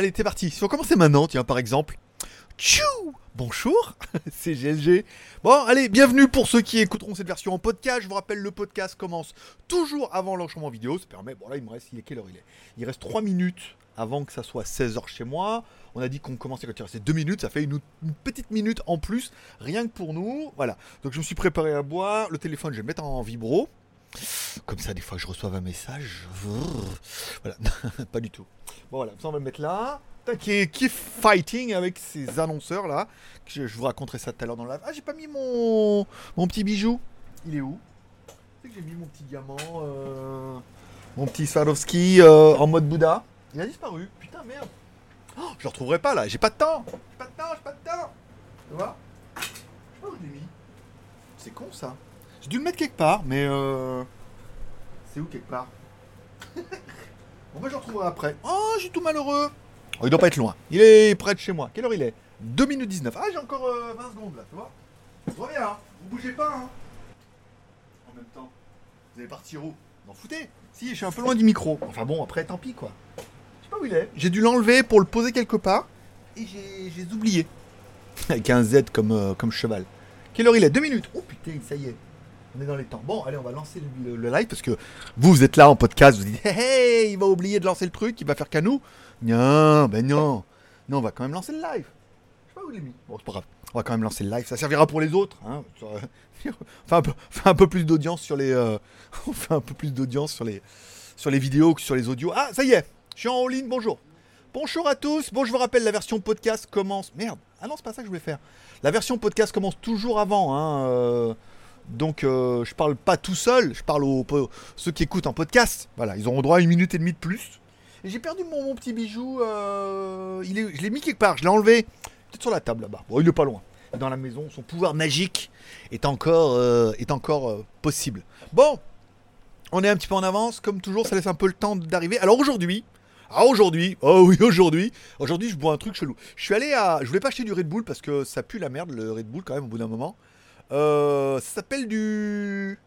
Allez, t'es parti. Si on commençait maintenant, tiens, par exemple. Tchou Bonjour, c'est GLG. Bon, allez, bienvenue pour ceux qui écouteront cette version en podcast. Je vous rappelle, le podcast commence toujours avant l'enchaînement vidéo. Ça permet, bon là, il me reste, il est quelle heure il est? Il reste 3 minutes avant que ça soit 16h chez moi. On a dit qu'on commençait quand il restait 2 minutes, ça fait une, une, petite minute en plus, rien que pour nous. Voilà, donc je me suis préparé à boire. Le téléphone, je vais le mettre en vibro. Comme ça, des fois, je reçois un message. Voilà, pas du tout. Bon, voilà, ça, on va le mettre là. Qui est, qui est fighting avec ces annonceurs là. Je, vous raconterai ça tout à l'heure dans le live. Ah, j'ai pas mis mon, mon petit bijou. Il est où? C'est que j'ai mis mon petit diamant, euh, mon petit Swarovski euh, en mode Bouddha. Il a disparu. Putain, merde. Oh, je le retrouverai pas là. J'ai pas de temps. J'ai pas de temps, j'ai pas de temps. Tu vois? Je sais pas où je mis. C'est con ça. J'ai dû le mettre quelque part, mais euh... C'est où quelque part? Bon, bah, je retrouverai après. Oh, suis tout malheureux. Oh, il doit pas être loin. Il est près de chez moi. Quelle heure il est? 2 minutes 19. Ah, j'ai encore euh, 20 secondes là, tu vois bien, hein Vous bougez pas, hein En même temps, vous allez partir où? Vous foutez? Si, je suis un peu loin du micro. Enfin bon, après, tant pis, quoi. Je sais pas où il est. J'ai dû l'enlever pour le poser quelque part. Et j'ai j'ai oublié. Avec un Z comme, euh, comme cheval. Quelle heure il est? 2 minutes. Oh putain, ça y est. On est dans les temps. Bon, allez, on va lancer le, live parce que vous, vous êtes là en podcast, vous dites, hey, hey, il va oublier de lancer le truc, il va faire qu'à nous. Non, ben non. Non, on va quand même lancer le live. Je sais pas où il est mis. Bon, c'est pas grave. On va quand même lancer le live. Ça servira pour les autres. Hein. Enfin, un peu, un peu plus d'audience sur les. euh, On fait un peu plus d'audience sur les, sur les vidéos que sur les audios. Ah, ça y est. Je suis en ligne. Bonjour. Bonjour à tous. Bon, je vous rappelle, la version podcast commence. Merde. Ah non, c'est pas ça que je voulais faire. La version podcast commence toujours avant. Hein. euh, donc, euh, je parle pas tout seul, je parle aux, ceux qui écoutent en podcast. Voilà, ils auront droit à une minute et demie de plus. J'ai perdu mon, petit bijou. euh, il est, je l'ai mis quelque part, je l'ai enlevé. Peut-être sur la table là-bas. Bon, il est pas loin. Dans la maison, son pouvoir magique est encore, euh, est encore possible. Bon, on est un petit peu en avance, comme toujours, ça laisse un peu le temps d'arriver. Alors aujourd'hui, ah aujourd'hui, oh oui aujourd'hui, aujourd'hui je bois un truc chelou. Je suis allé à, je voulais pas acheter du Red Bull parce que ça pue la merde le Red Bull quand même au bout d'un moment. Euh, ça s'appelle du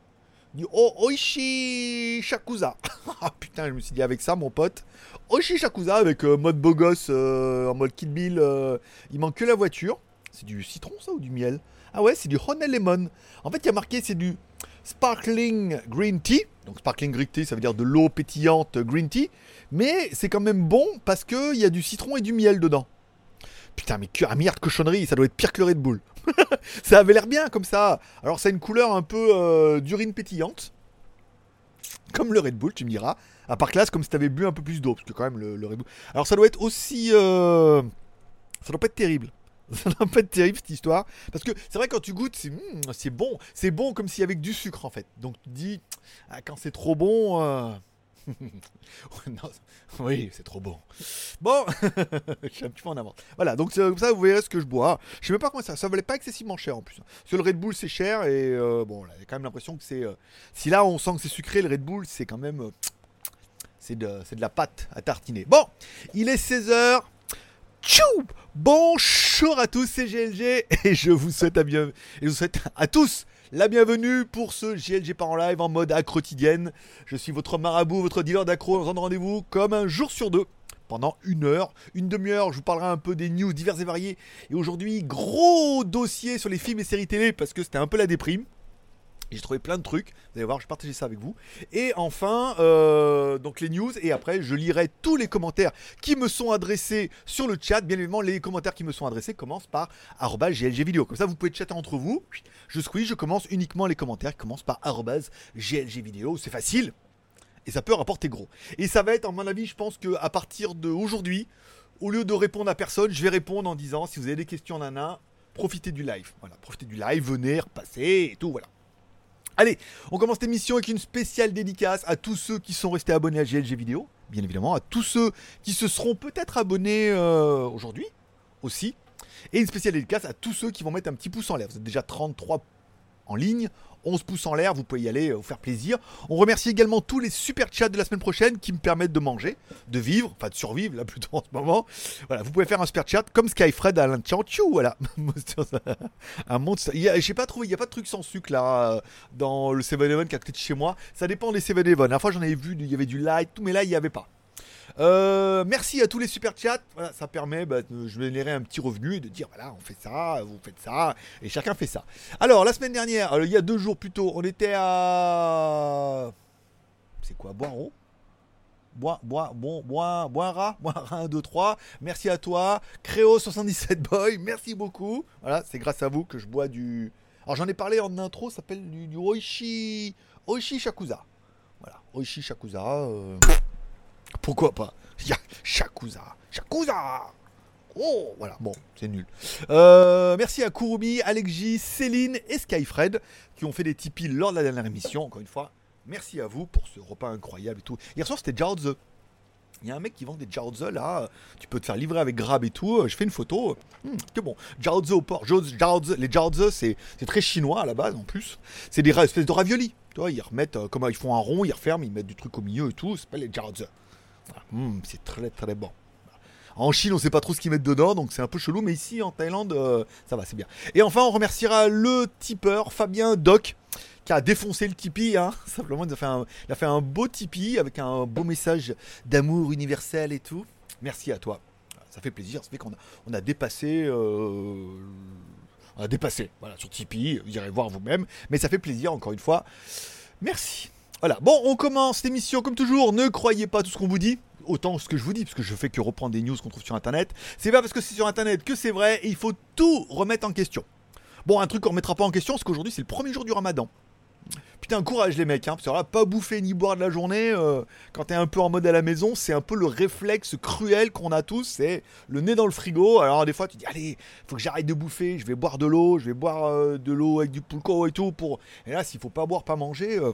du Oishi Shakuza. Ah putain, je me suis dit avec ça mon pote. Oishi Shakuza avec euh, mode beau gosse, euh, en mode Kill Bill. il manque que la voiture. C'est du citron ça ou du miel? Ah ouais, c'est du Honey Lemon. En fait, il y a marqué c'est du Sparkling Green Tea. Donc Sparkling Green Tea, ça veut dire de l'eau pétillante Green Tea. Mais c'est quand même bon parce qu'il y a du citron et du miel dedans. Putain, mais que, ah merde, cochonnerie, ça doit être pire que le Red Bull. ça avait l'air bien comme ça. Alors, ça a une couleur un peu euh, d'urine pétillante. Comme le Red Bull, tu me diras. À part classe, comme si t'avais bu un peu plus d'eau. Parce que quand même, le, Red Bull. Alors, ça doit être aussi. euh, Ça doit pas être terrible. Ça doit pas être terrible cette histoire. Parce que c'est vrai, quand tu goûtes, c'est hmm, bon. C'est bon comme s'il y avait du sucre en fait. Donc, tu te dis, ah, quand c'est trop bon. euh, oui, c'est trop bon. Bon, je suis un petit peu en avance. Voilà, donc c'est comme ça, vous verrez ce que je bois. Je sais même pas comment ça. Ça valait pas excessivement cher en plus. Parce le Red Bull c'est cher et euh, bon, là, j'ai quand même l'impression que c'est. euh, si là on sent que c'est sucré, le Red Bull c'est quand même. euh, c'est de, c'est de la pâte à tartiner. Bon, il est 16h. Tchou Bonjour à tous, c'est GLG et je vous souhaite à bien, et je vous souhaite à tous la bienvenue pour ce GLG par en live en mode accro quotidienne. Je suis votre marabout, votre dealer d'accro. On se rendez-vous comme un jour sur deux pendant une heure, une demi-heure. Je vous parlerai un peu des news diverses et variées. Et aujourd'hui, gros dossier sur les films et séries télé parce que c'était un peu la déprime. J'ai trouvé plein de trucs. Vous allez voir, je partager ça avec vous. Et enfin, euh, donc les news. Et après, je lirai tous les commentaires qui me sont adressés sur le chat. Bien évidemment, les commentaires qui me sont adressés commencent par GLG vidéo. Comme ça, vous pouvez chatter entre vous. Je squeeze, je commence uniquement les commentaires qui commencent par GLG vidéo. C'est facile. Et ça peut rapporter gros. Et ça va être, à mon avis, je pense qu'à partir d'aujourd'hui, au lieu de répondre à personne, je vais répondre en disant si vous avez des questions nana, profitez du live. Voilà, profitez du live, venez, repassez et tout, voilà. Allez, on commence cette émission avec une spéciale dédicace à tous ceux qui sont restés abonnés à GLG Vidéo, bien évidemment, à tous ceux qui se seront peut-être abonnés euh, aujourd'hui aussi, et une spéciale dédicace à tous ceux qui vont mettre un petit pouce en l'air. Vous êtes déjà 33 en ligne, 11 pouces en l'air, vous pouvez y aller, euh, vous faire plaisir. On remercie également tous les super chats de la semaine prochaine qui me permettent de manger, de vivre, enfin de survivre là plutôt en ce moment. Voilà, vous pouvez faire un super chat comme Skyfred à. Tchou, voilà. un monstre. J'ai pas trouvé, il n'y a pas de truc sans sucre là euh, dans le 7-Eleven qui est chez moi. Ça dépend des 7-Eleven. La fois j'en avais vu, il y avait du light, tout, mais là il n'y avait pas. Euh, merci à tous les super chats. Voilà, ça permet bah, de générer un petit revenu et de dire voilà, on fait ça, vous faites ça, et chacun fait ça. Alors, la semaine dernière, euh, il y a deux jours plus tôt, on était à. C'est quoi Boiron Bois, bois, bon, bois, boira, boira 1, 2, 3. Merci à toi. Créo77 Boy, merci beaucoup. Voilà, c'est grâce à vous que je bois du. Alors j'en ai parlé en intro, ça s'appelle du, du Oishi. Oishi Shakuza. Voilà, Oishi Shakuza. euh, Pourquoi pas? Shakuza. Shakuza Oh, voilà, bon, c'est nul. Euh, merci à Kurumi, Alexji, Céline et Skyfred qui ont fait des Tipeee lors de la dernière émission. Encore une fois, merci à vous pour ce repas incroyable et tout. Hier soir, c'était Jaozi. Il y a un mec qui vend des Jaozi là. Tu peux te faire livrer avec Grab et tout. Je fais une photo. Hum, c'est bon. Jaozi au porc. Jaozi- les Jaozi, c'est très chinois à la base en plus. C'est des espèces de raviolis. Tu ils remettent, euh, comment ils font un rond, ils referment, ils mettent du truc au milieu et tout. C'est pas les Jaozi. Hum, c'est très très bon. En Chine, on sait pas trop ce qu'ils mettent dedans, donc c'est un peu chelou, mais ici en Thaïlande, euh, ça va, c'est bien. Et enfin, on remerciera le tipeur Fabien Doc qui a défoncé le Tipeee. Hein. Simplement, il a, fait un, il a fait un beau Tipeee avec un beau message d'amour universel et tout. Merci à toi. Ça fait plaisir, ça fait qu'on a, on a dépassé. euh, on a dépassé, voilà, sur Tipeee, vous irez voir vous-même, mais ça fait plaisir, encore une fois. Merci. Voilà, bon, on commence l'émission comme toujours. Ne croyez pas tout ce qu'on vous dit, autant ce que je vous dis, parce que je fais que reprendre des news qu'on trouve sur internet. C'est pas parce que c'est sur internet que c'est vrai, et il faut tout remettre en question. Bon, un truc qu'on remettra pas en question, c'est qu'aujourd'hui c'est le premier jour du ramadan. Putain, courage les mecs, hein, parce que là, pas bouffer ni boire de la journée, euh, quand t'es un peu en mode à la maison, c'est un peu le réflexe cruel qu'on a tous, c'est le nez dans le frigo. Alors des fois tu dis, allez, faut que j'arrête de bouffer, je vais boire de l'eau, je vais boire euh, de l'eau avec du pulco et tout. Pour... Et là, s'il faut pas boire, pas manger, euh,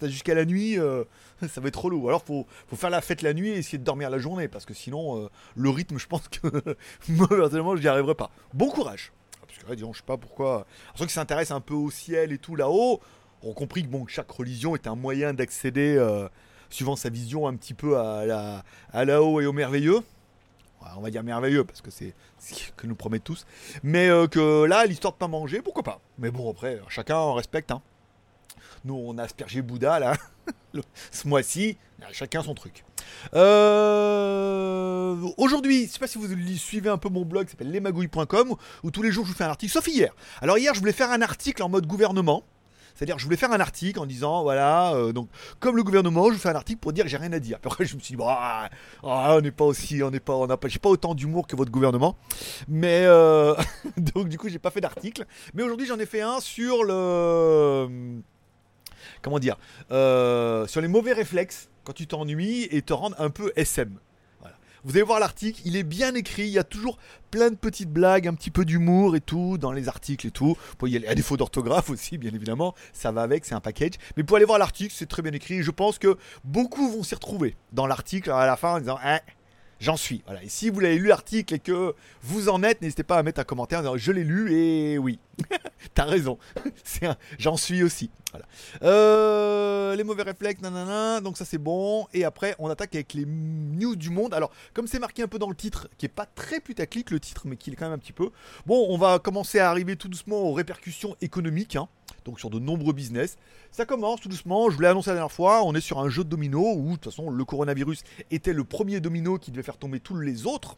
t'as jusqu'à la nuit, ça va être trop lourd. Alors faut, faut faire la fête la nuit et essayer de dormir la journée, parce que sinon, le rythme, je pense que moi, personnellement, je n'y arriverai pas. Bon courage parce que là, disons, je sais pas pourquoi. Ceux qui s'intéressent un peu au ciel et tout là-haut ont compris que bon, chaque religion est un moyen d'accéder, euh, suivant sa vision, un petit peu à la, à là-haut et au merveilleux. On va dire merveilleux parce que c'est ce que nous promettent tous. Mais euh, que là, l'histoire de pas manger, pourquoi pas? Mais bon, après, chacun en respecte. Hein. Nous, on a aspergé Bouddha là, ce mois-ci. Chacun son truc. Euh, Aujourd'hui, je sais pas si vous suivez un peu mon blog, s'appelle lesmagouilles.com, où tous les jours je vous fais un article, sauf hier. Alors hier, je voulais faire un article en mode gouvernement. C'est-à-dire, je voulais faire un article en disant, voilà, euh, donc, comme le gouvernement, je fais un article pour dire que j'ai rien à dire. Puis après, je me suis dit, bah, ah, on n'est pas aussi, on n'est pas, on n'a pas, j'ai pas autant d'humour que votre gouvernement. Mais, euh, donc, du coup, j'ai pas fait d'article. Mais aujourd'hui, j'en ai fait un sur le, comment dire, euh, sur les mauvais réflexes quand tu t'ennuies et te rendre un peu SM. Vous allez voir l'article, il est bien écrit, il y a toujours plein de petites blagues, un petit peu d'humour et tout dans les articles et tout. Il y a les défauts d'orthographe aussi, bien évidemment, ça va avec, c'est un package. Mais pour aller voir l'article, c'est très bien écrit. Je pense que beaucoup vont s'y retrouver dans l'article à la fin en disant, Hein, J'en suis. Voilà. Et si vous l'avez lu l'article et que vous en êtes, n'hésitez pas à mettre un commentaire je l'ai lu et oui, t'as raison. J'en suis aussi. Euh, les mauvais réflexes, nanana. Donc ça c'est bon. Et après on attaque avec les news du monde. Alors comme c'est marqué un peu dans le titre, qui est pas très putaclic le titre, mais qui est quand même un petit peu. Bon, on va commencer à arriver tout doucement aux répercussions économiques. hein. Donc sur de nombreux business. Ça commence tout doucement. Je vous l'ai annoncé la dernière fois. On est sur un jeu de domino où de toute façon le coronavirus était le premier domino qui devait faire tomber tous les autres.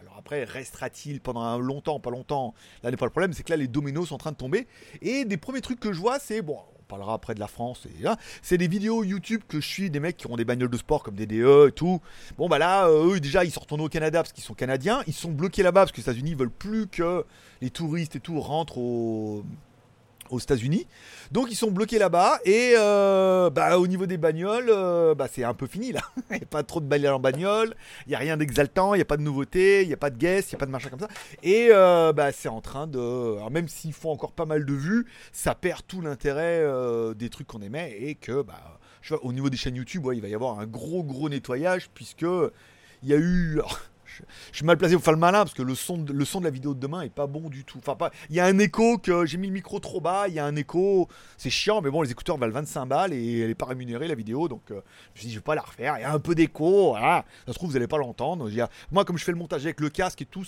Alors après, restera-t-il pendant un longtemps, pas longtemps? Là n'est pas le problème, c'est que là les dominos sont en train de tomber. Et des premiers trucs que je vois, c'est bon. On parlera après de la France là, c'est des vidéos YouTube que je suis des mecs qui ont des bagnoles de sport comme des DE et tout. Bon bah là, euh, eux déjà ils sont retournés au Canada parce qu'ils sont canadiens, ils sont bloqués là-bas parce que les États-Unis veulent plus que les touristes et tout rentrent au aux États-Unis. Donc ils sont bloqués là-bas et euh, bah, au niveau des bagnoles, euh, bah, c'est un peu fini là. Il n'y a pas trop de bagnoles en bagnole, il n'y a rien d'exaltant, il n'y a pas de nouveauté, il n'y a pas de guest, il n'y a pas de machin comme ça. Et euh, bah, c'est en train de... Alors même s'ils font encore pas mal de vues, ça perd tout l'intérêt des trucs qu'on aimait et que bah, je vois, au niveau des chaînes YouTube, il va y avoir un gros gros nettoyage puisque il y a eu... je, suis mal placé pour faire le malin parce que le son, de, la vidéo de demain est pas bon du tout. Enfin, pas, il y a un écho que j'ai mis le micro trop bas, il y a un écho, c'est chiant, mais bon, les écouteurs valent 25 balles et elle est pas rémunérée la vidéo, donc euh, je me suis dit, je vais pas la refaire. Il y a un peu d'écho, voilà. Ça se trouve, vous allez pas l'entendre. Moi, comme je fais le montage avec le casque et tout,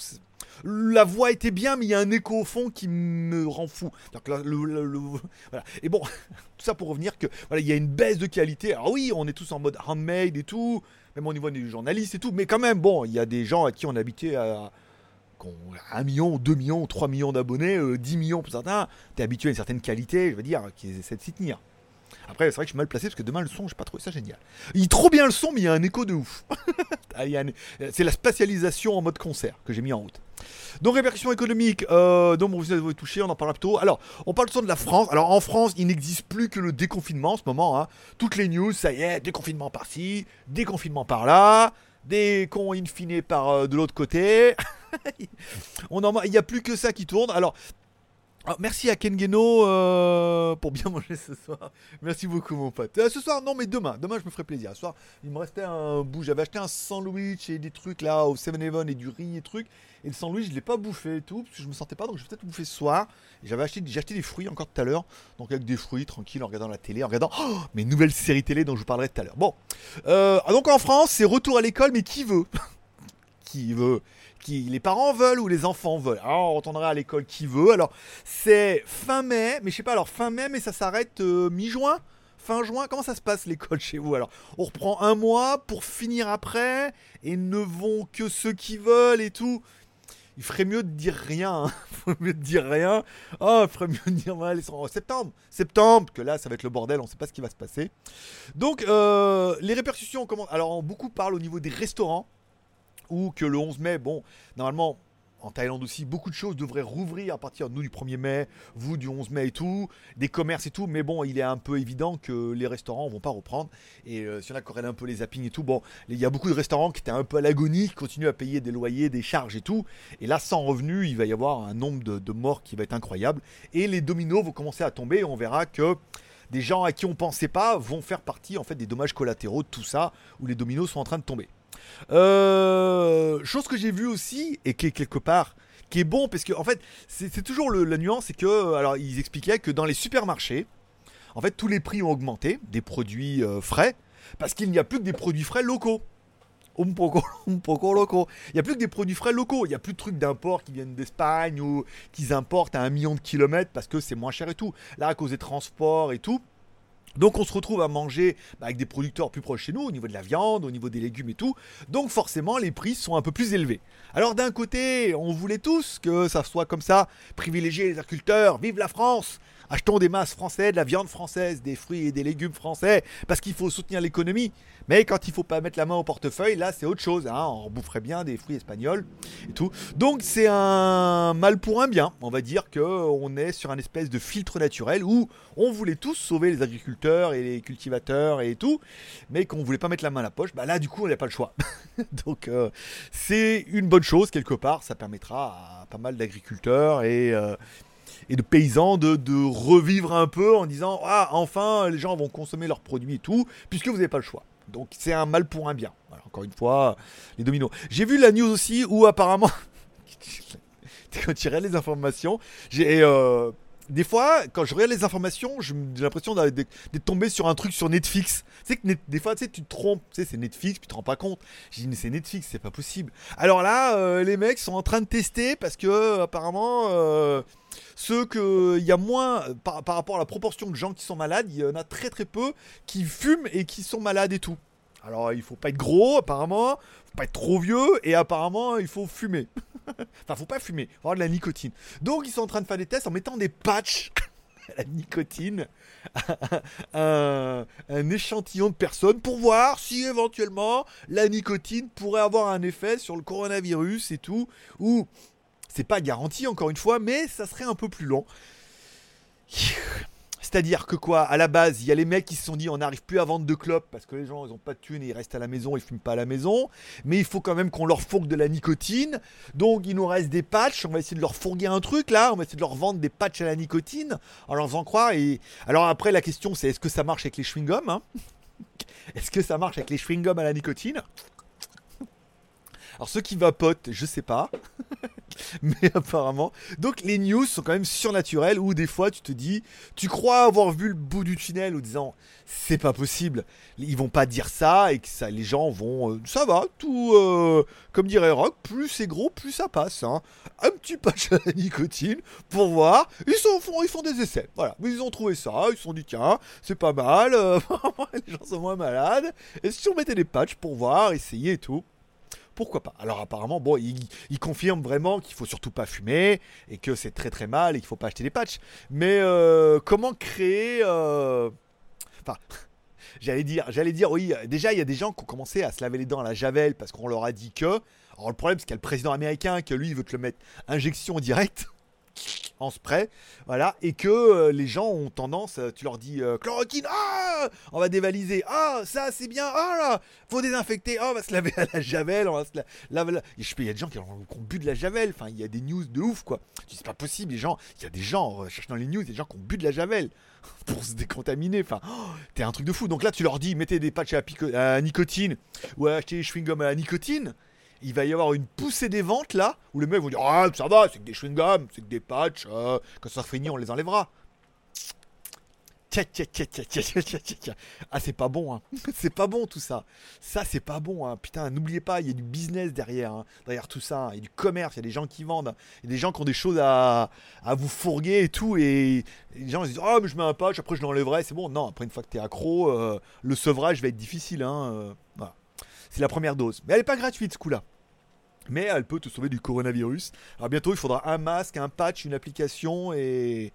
la voix était bien, mais il y a un écho au fond qui me rend fou. Et bon, tout ça pour revenir que voilà, il y a une baisse de qualité. Alors oui, on est tous en mode handmade et tout. Même au niveau des journalistes et tout. Mais quand même, bon, il y a des gens à qui on a habitué à. qui ont 1 million, 2 millions, 3 millions d'abonnés, 10 millions pour certains. T'es habitué à une certaine qualité, je veux dire, qui essaient de s'y tenir. Après, c'est vrai que je suis mal placé parce que demain, le son, j'ai pas trouvé ça génial. Il est trop bien le son, mais il y a un écho de ouf. Ah, c'est la spatialisation en mode concert que j'ai mis en route. Donc, répercussions économiques, euh, donc vous avez touché, on en parlera plutôt. Alors, on parle souvent de la France. Alors, en France, il n'existe plus que le déconfinement en ce moment. Hein. Toutes les news, ça y est, déconfinement par-ci, déconfinement par-là, des cons in fine par euh, de l'autre côté. on en, il n'y a plus que ça qui tourne. Alors, ah, merci à Kengeno euh, pour bien manger ce soir. Merci beaucoup mon pote. Euh, ce soir non mais demain, demain je me ferai plaisir. Ce soir il me restait un bout, j'avais acheté un sandwich et des trucs là au 7-Eleven et du riz et trucs. Et le sandwich je l'ai pas bouffé et tout parce que je me sentais pas donc je vais peut-être bouffer ce soir. J'avais acheté, j'ai acheté des fruits encore tout à l'heure. Donc avec des fruits tranquille en regardant la télé, en regardant oh, mes nouvelles séries télé dont je vous parlerai tout à l'heure. Bon, euh, donc en France c'est retour à l'école mais qui veut? Qui veut? Les parents veulent ou les enfants veulent. Alors on retournera à l'école qui veut. Alors c'est fin mai, mais je sais pas, alors fin mai, mais ça s'arrête euh, mi-juin? Fin juin, comment ça se passe l'école chez vous? Alors, on reprend un mois pour finir après et ne vont que ceux qui veulent et tout. Il ferait mieux de dire rien. Hein. Il ferait mieux de dire rien. Oh, il ferait mieux de dire en septembre. Septembre, que là, ça va être le bordel. On ne sait pas ce qui va se passer. Donc, euh, les répercussions, comment Alors, beaucoup parlent au niveau des restaurants ou que le 11 mai, bon, normalement, en Thaïlande aussi, beaucoup de choses devraient rouvrir à partir nous du 1er mai, vous du 11 mai et tout, des commerces et tout, mais bon, il est un peu évident que les restaurants vont pas reprendre. Et euh, si on a corrélé un peu les zappings et tout, bon, il y a beaucoup de restaurants qui étaient un peu à l'agonie, qui continuent à payer des loyers, des charges et tout. Et là, sans revenus, il va y avoir un nombre de, de morts qui va être incroyable. Et les dominos vont commencer à tomber, et on verra que des gens à qui on pensait pas vont faire partie en fait des dommages collatéraux de tout ça, où les dominos sont en train de tomber. Euh, chose que j'ai vu aussi, et qui est quelque part qui est bon, parce que en fait, c'est toujours la nuance, c'est que, alors ils expliquaient que dans les supermarchés, en fait, tous les prix ont augmenté des produits euh, frais, parce qu'il n'y a plus que des produits frais locaux. Poco, locaux. Il n'y a plus que des produits frais locaux. Il n'y a plus de trucs d'import qui viennent d'Espagne ou qu'ils importent à un million de kilomètres parce que c'est moins cher et tout. Là, à cause des transports et tout, donc on se retrouve à manger bah, avec des producteurs plus proches chez nous, au niveau de la viande, au niveau des légumes et tout. Donc forcément les prix sont un peu plus élevés. Alors d'un côté, on voulait tous que ça soit comme ça, privilégier les agriculteurs, vive la France Achetons des masses françaises, de la viande française, des fruits et des légumes français, parce qu'il faut soutenir l'économie. Mais quand il faut pas mettre la main au portefeuille, là c'est autre chose. Hein. On boufferait bien des fruits espagnols et tout. Donc c'est un mal pour un bien. On va dire que on est sur un espèce de filtre naturel où on voulait tous sauver les agriculteurs et les cultivateurs et tout, mais qu'on voulait pas mettre la main à la poche. Bah là du coup on n'a pas le choix. Donc euh, c'est une bonne chose quelque part. Ça permettra à pas mal d'agriculteurs et euh, et de paysans de, revivre un peu en disant Ah, enfin, les gens vont consommer leurs produits et tout, puisque vous n'avez pas le choix. Donc c'est un mal pour un bien. encore une fois, les dominos. J'ai vu la news aussi où apparemment, quand tu les informations, j'ai. Euh, des fois, quand je regarde les informations, j'ai l'impression d'être tombé sur un truc sur Netflix. Tu sais que des fois, tu te trompes. C'est Netflix, puis tu te rends pas compte. J'ai dit, mais c'est Netflix, c'est pas possible. Alors là, euh, les mecs sont en train de tester parce que, apparemment, euh, ceux que. Il y a moins, par, rapport à la proportion de gens qui sont malades, il y en a très très peu qui fument et qui sont malades et tout. Alors, il faut pas être gros, apparemment. Faut pas être trop vieux, et apparemment, il faut fumer. enfin, faut pas fumer, faut avoir de la nicotine. Donc, ils sont en train de faire des tests en mettant des patchs la nicotine un, un, échantillon de personnes pour voir si éventuellement la nicotine pourrait avoir un effet sur le coronavirus et tout. Ou c'est pas garanti encore une fois, mais ça serait un peu plus long. C'est-à-dire que quoi, à la base, il y a les mecs qui se sont dit on n'arrive plus à vendre de clopes parce que les gens ils ont pas de thunes et ils restent à la maison, ils fument pas à la maison. Mais il faut quand même qu'on leur fourgue de la nicotine. Donc il nous reste des patchs, on va essayer de leur fourguer un truc là, on va essayer de leur vendre des patchs à la nicotine en leur faisant croire. Et alors après la question c'est est-ce que ça marche avec les chewing-gums hein? Est-ce que ça marche avec les chewing-gums à la nicotine? Alors ceux qui vapotent, je sais pas. mais apparemment. Donc les news sont quand même surnaturelles où des fois tu te dis, tu crois avoir vu le bout du tunnel en disant c'est pas possible, ils vont pas dire ça et que ça, les gens vont, euh, ça va, tout, euh, comme dirait Rock, plus c'est gros, plus ça passe. Hein. Un petit patch à la nicotine pour voir. Ils sont, font, ils font des essais, voilà. Ils ont trouvé ça, ils se sont dit tiens, c'est pas mal, euh, les gens sont moins malades. Et si on mettait des patchs pour voir, essayer et tout pourquoi pas Alors apparemment, bon, il, confirme vraiment qu'il faut surtout pas fumer et que c'est très très mal et qu'il faut pas acheter des patchs. Mais euh, comment créer euh, Enfin, j'allais dire, j'allais dire, oui. Déjà, il y a des gens qui ont commencé à se laver les dents à la javel parce qu'on leur a dit que. Alors le problème, c'est qu'il y a le président américain que lui, veut te le mettre injection directe en spray, voilà, et que euh, les gens ont tendance, euh, tu leur dis euh, chloroquine, ah, on va dévaliser, ah, ça c'est bien, ah là, faut désinfecter, ah, on va se laver à la javel, on va se laver. Il y a des gens qui ont, bu de la javel, enfin, il y a des news de ouf, quoi. C'est pas possible, les gens, il y a des gens, cherche dans les news, des gens qui ont bu de la javel pour se décontaminer, enfin, t'es un truc de fou. Donc là, tu leur dis, mettez des patchs à, à nicotine ou achetez des chewing-gums à la nicotine il va y avoir une poussée des ventes là, où les mecs vont dire Ah, ça va, c'est que des chewing-gums, c'est que des patchs, euh, quand ça sera fini, on les enlèvera. Ah, c'est pas bon, hein. c'est pas bon tout ça. Ça, c'est pas bon, hein. Putain, n'oubliez pas, il y a du business derrière, hein. derrière tout ça. Il y a du commerce, il y a des gens qui vendent, il y a des gens qui ont des choses à, vous fourguer et tout. Et les gens se disent Oh, mais je mets un patch, après je l'enlèverai, c'est bon. Non, après, une fois que t'es accro, euh, le sevrage va être difficile, hein. Euh, voilà. C'est la première dose. Mais elle n'est pas gratuite ce coup-là. Mais elle peut te sauver du coronavirus. Alors bientôt, il faudra un masque, un patch, une application et,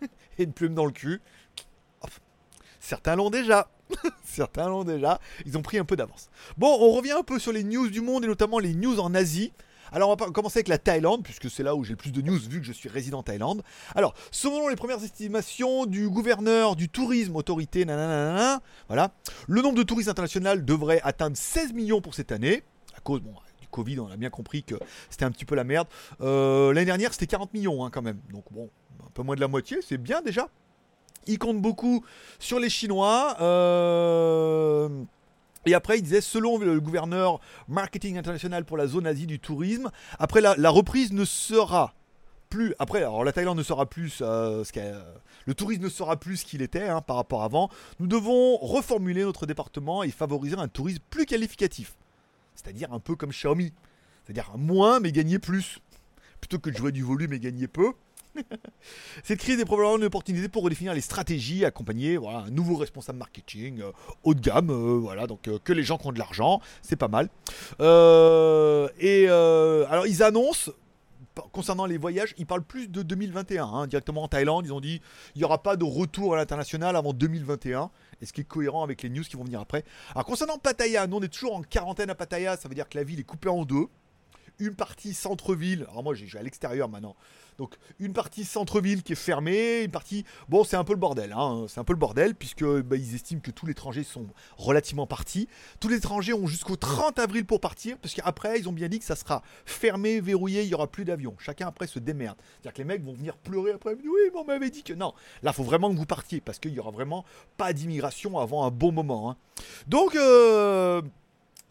une plume dans le cul. Certains l'ont déjà. Certains l'ont déjà. Ils ont pris un peu d'avance. Bon, on revient un peu sur les news du monde et notamment les news en Asie. Alors on va commencer avec la Thaïlande, puisque c'est là où j'ai le plus de news vu que je suis résident en Thaïlande. Alors, selon les premières estimations du gouverneur du tourisme autorité, nanana, voilà, le nombre de touristes internationaux devrait atteindre 16 millions pour cette année, à cause du Covid, on a bien compris que c'était un petit peu la merde. Euh, l'année dernière, c'était 40 millions hein, quand même, donc bon, un peu moins de la moitié, c'est bien déjà. Il compte beaucoup sur les Chinois. Euh, et après, il disait, selon le gouverneur marketing international pour la zone Asie du tourisme, après la, reprise ne sera plus. Après, alors la Thaïlande ne sera plus euh, ce qu'elle. Le tourisme ne sera plus ce qu'il était hein, par rapport à avant. Nous devons reformuler notre département et favoriser un tourisme plus qualificatif. C'est-à-dire un peu comme Xiaomi. C'est-à-dire moins mais gagner plus. Plutôt que de jouer du volume et gagner peu. Cette crise est probablement une opportunité pour redéfinir les stratégies, accompagner voilà, un nouveau responsable marketing euh, haut de gamme, euh, voilà, donc euh, que les gens qui ont de l'argent, c'est pas mal. et alors ils annoncent concernant les voyages, ils parlent plus de 2021. Hein, directement en Thaïlande, ils ont dit il n'y aura pas de retour à l'international avant 2021. Et ce qui est cohérent avec les news qui vont venir après? Alors concernant Pattaya, nous on est toujours en quarantaine à Pattaya, ça veut dire que la ville est coupée en deux. Une partie centre-ville, alors moi j'ai à l'extérieur maintenant, donc une partie centre-ville qui est fermée, une partie... Bon, c'est un peu le bordel, hein. c'est un peu le bordel, puisque bah, ils estiment que tous les étrangers sont relativement partis. Tous les étrangers ont jusqu'au 30 avril pour partir, parce qu'après, ils ont bien dit que ça sera fermé, verrouillé, il n'y aura plus d'avion. Chacun après se démerde. C'est-à-dire que les mecs vont venir pleurer après, oui, mais on m'avait dit que non. Là, faut vraiment que vous partiez, parce qu'il n'y aura vraiment pas d'immigration avant un bon moment. Hein. Donc... Euh,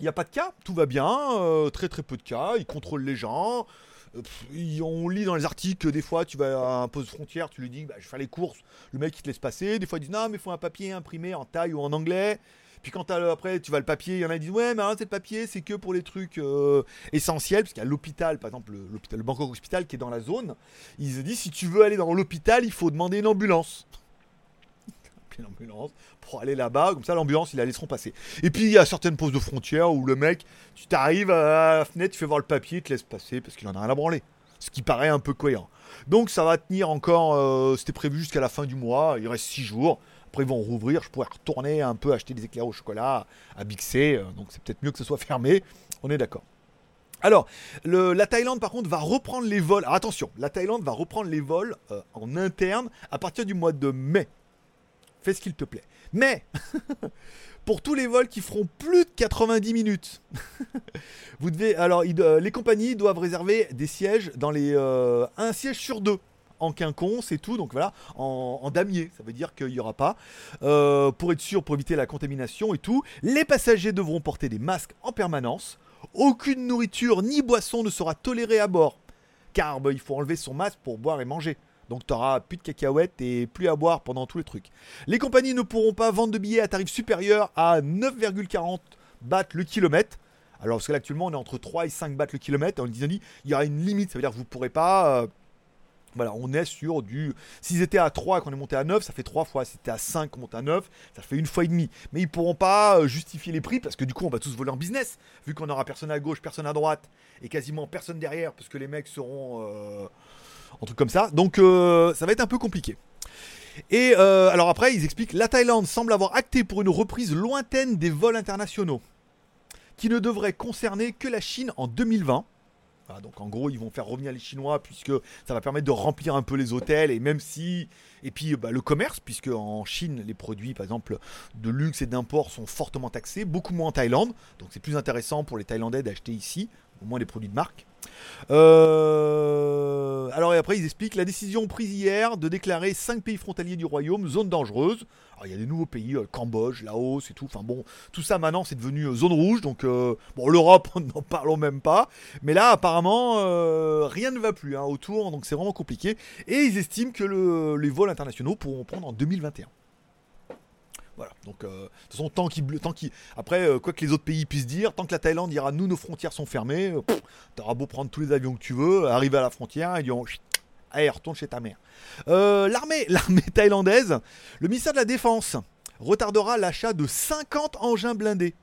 il n'y a pas de cas, tout va bien, euh, très très peu de cas, ils contrôlent les gens, on lit dans les articles des fois tu vas à un poste frontière, tu lui dis bah, je faire les courses, le mec il te laisse passer, des fois ils disent non mais il faut un papier imprimé en taille ou en anglais. Puis quand après tu vas le papier, il y en a qui disent ouais mais c'est le papier c'est que pour les trucs euh, essentiels parce qu'il y a l'hôpital par exemple l'hôpital le Bangkok Hospital qui est dans la zone, ils se disent si tu veux aller dans l'hôpital il faut demander une ambulance l'ambulance pour aller là-bas, comme ça l'ambulance ils la laisseront passer. Et puis il y a certaines postes de frontières où le mec, tu t'arrives à la fenêtre, tu fais voir le papier, il te laisse passer parce qu'il en a rien à branler. Ce qui paraît un peu cohérent. Donc ça va tenir encore, euh, c'était prévu jusqu'à la fin du mois, il reste 6 jours. Après ils vont rouvrir, je pourrais retourner un peu acheter des éclairs au chocolat à Bixé, euh, donc c'est peut-être mieux que ce soit fermé, on est d'accord. Alors, la Thaïlande par contre va reprendre les vols. Alors attention, la Thaïlande va reprendre les vols euh, en interne à partir du mois de mai fais ce qu'il te plaît. Mais pour tous les vols qui feront plus de 90 minutes, vous devez les compagnies doivent réserver des sièges dans les euh, un siège sur deux en quinconce et tout, donc voilà, en, damier, ça veut dire qu'il n'y aura pas. Euh, pour être sûr, pour éviter la contamination et tout, les passagers devront porter des masques en permanence. Aucune nourriture ni boisson ne sera tolérée à bord. carbs, il faut enlever son masque pour boire et manger. Donc tu n'auras plus de cacahuètes et plus à boire pendant tous les trucs. Les compagnies ne pourront pas vendre de billets à tarif supérieur à 9,40 bahts le kilomètre. Alors parce que là actuellement on est entre 3 et 5 bahts le kilomètre. On dit il y aura une limite, ça veut dire que vous ne pourrez pas... Euh, voilà, on est sur du. S'ils étaient à 3 et qu'on est monté à 9, ça fait 3 fois. Si c'était à 5 qu'on monte à 9, ça fait une fois et demi. Mais ils pourront pas euh, justifier les prix parce que du coup, on va tous voler en business. Vu qu'on aura personne à gauche, personne à droite et quasiment personne derrière parce que les mecs seront. Euh, un truc comme ça. Donc, euh, ça va être un peu compliqué. Et alors après, ils expliquent la Thaïlande semble avoir acté pour une reprise lointaine des vols internationaux qui ne devrait concerner que la Chine en 2020 donc en gros, ils vont faire revenir les Chinois puisque ça va permettre de remplir un peu les hôtels et même si et puis bah, le commerce puisque en Chine les produits par exemple de luxe et d'import sont fortement taxés, beaucoup moins en Thaïlande. Donc c'est plus intéressant pour les Thaïlandais d'acheter ici, au moins les produits de marque. Euh, alors et après ils expliquent la décision prise hier de déclarer 5 pays frontaliers du royaume zone dangereuse. Alors il y a des nouveaux pays, euh, Cambodge, Laos et tout. Enfin bon, tout ça maintenant c'est devenu euh, zone rouge. Donc bon l'Europe n'en parlons même pas. Mais là apparemment rien ne va plus hein, autour. Donc c'est vraiment compliqué. Et ils estiment que les vols internationaux pourront prendre en 2021. Voilà. Donc, euh, de toute façon, tant qu'il. Tant après, euh, quoi que les autres pays puissent dire, tant que la Thaïlande dira nous, nos frontières sont fermées, euh, t'auras beau prendre tous les avions que tu veux, arriver à la frontière, ils diront allez, retourne chez ta mère. l'armée, thaïlandaise, le ministère de la Défense retardera l'achat de 50 engins blindés.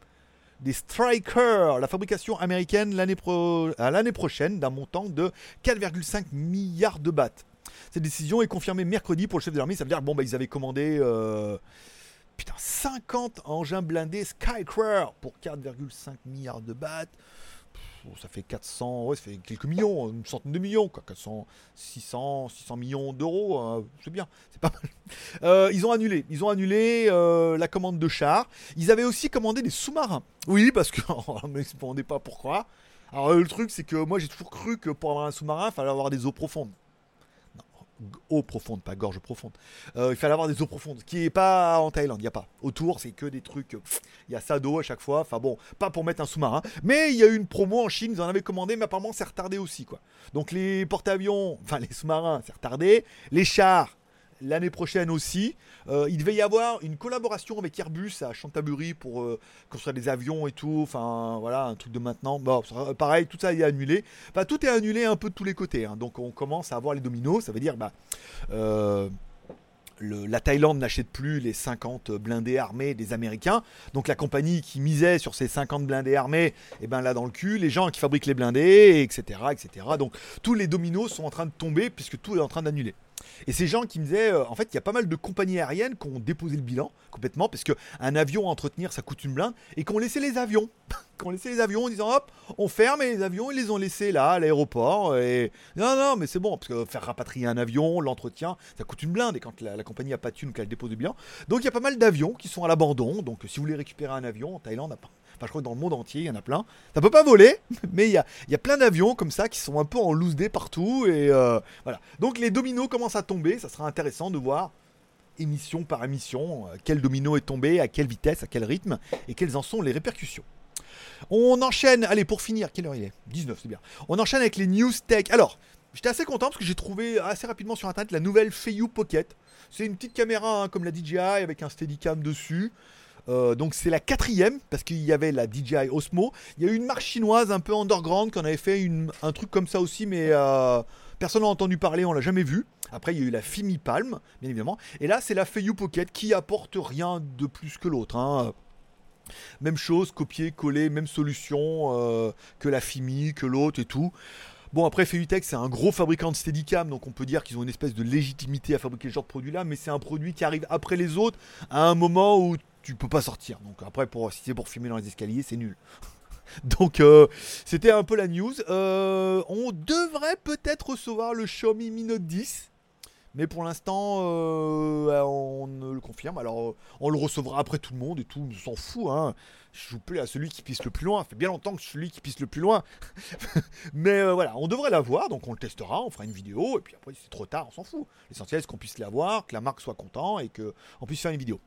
Des Strikers, la fabrication américaine l'année prochaine d'un montant de 4,5 milliards de bahts. Cette décision est confirmée mercredi pour le chef de l'armée. Ça veut dire bon bah ils avaient commandé Putain, 50 engins blindés Skycraft pour 4,5 milliards de bahts. ça fait 400, ouais, ça fait quelques millions, une centaine de millions, quoi, 400, 600, 600 millions d'euros, hein, c'est bien, c'est pas mal. Euh, ils ont annulé, ils ont annulé euh, la commande de chars. Ils avaient aussi commandé des sous-marins. Oui, parce que on ne me pas pourquoi. Alors le truc, c'est que moi j'ai toujours cru que pour avoir un sous-marin, il fallait avoir des eaux profondes eau profonde, pas gorge profonde. Euh, il fallait avoir des eaux profondes, qui est pas en Thaïlande, il n'y a pas. Autour, c'est que des trucs, il y a ça d'eau à chaque fois. Enfin bon, pas pour mettre un sous-marin. Mais il y a eu une promo en Chine, ils en avaient commandé, mais apparemment c'est retardé aussi, quoi. Donc les porte-avions, enfin les sous-marins, c'est retardé. Les chars, l'année prochaine aussi. Euh, il devait y avoir une collaboration avec Airbus à Chantaburi pour euh, construire des avions et tout. Enfin, voilà, un truc de maintenant. Bon, pareil, tout ça est annulé. Enfin, tout est annulé un peu de tous les côtés. Hein. Donc, on commence à avoir les dominos. Ça veut dire, bah. Euh, la Thaïlande n'achète plus les 50 blindés armés des Américains. Donc la compagnie qui misait sur ces 50 blindés armés, et eh ben là dans le cul, les gens qui fabriquent les blindés, etc., etc. Donc tous les dominos sont en train de tomber puisque tout est en train d'annuler. Et ces gens qui me disaient, euh, en fait, il y a pas mal de compagnies aériennes qui ont déposé le bilan complètement, parce qu'un avion à entretenir, ça coûte une blinde, et qui ont laissé les avions. qui ont laissé les avions en disant, hop, on ferme, et les avions, ils les ont laissés là, à l'aéroport. Et non, non, mais c'est bon, parce que faire rapatrier un avion, l'entretien, ça coûte une blinde, et quand la, compagnie a pas de thune, qu'elle dépose le bilan. Donc il y a pas mal d'avions qui sont à l'abandon. Donc si vous voulez récupérer un avion, en Thaïlande, Enfin, je crois que dans le monde entier, il y en a plein. Ça peut pas voler, mais il y a, y a plein d'avions comme ça qui sont un peu en loose day partout. Et euh, voilà. Donc les dominos commencent à tomber. Ça sera intéressant de voir émission par émission euh, quel domino est tombé, à quelle vitesse, à quel rythme et quelles en sont les répercussions. On enchaîne, allez pour finir, quelle heure il est? 19, c'est bien. On enchaîne avec les news tech. Alors, j'étais assez content parce que j'ai trouvé assez rapidement sur internet la nouvelle Feiyu Pocket. C'est une petite caméra hein, comme la DJI avec un Steadicam dessus. Euh, donc c'est la quatrième, parce qu'il y avait la DJI Osmo. Il y a eu une marque chinoise un peu underground qui en avait fait un truc comme ça aussi, mais euh, personne n'a entendu parler, on l'a jamais vu. Après, il y a eu la Fimi Palm, bien évidemment. Et là, c'est la Feiyu Pocket qui apporte rien de plus que l'autre. Hein. Même chose, copier, coller, même solution euh, que la Fimi, que l'autre et tout. Bon, après, Feutech, c'est un gros fabricant de Steadicam, donc on peut dire qu'ils ont une espèce de légitimité à fabriquer ce genre de produit-là, mais c'est un produit qui arrive après les autres, à un moment où tu peux pas sortir. Donc après, pour, si c'est pour filmer dans les escaliers, c'est nul. Donc euh, c'était un peu la news. Euh, on devrait peut-être recevoir le Xiaomi Mi Note 10. Mais pour l'instant, euh, on ne le confirme. Alors, on le recevra après tout le monde et tout, on s'en fout. Hein je vous plais à celui qui pisse le plus loin. Ça fait bien longtemps que celui qui pisse le plus loin. Mais euh, voilà, on devrait l'avoir, donc on le testera, on fera une vidéo, et puis après, si c'est trop tard, on s'en fout. L'essentiel, c'est qu'on puisse l'avoir, que la marque soit content et qu'on puisse faire une vidéo.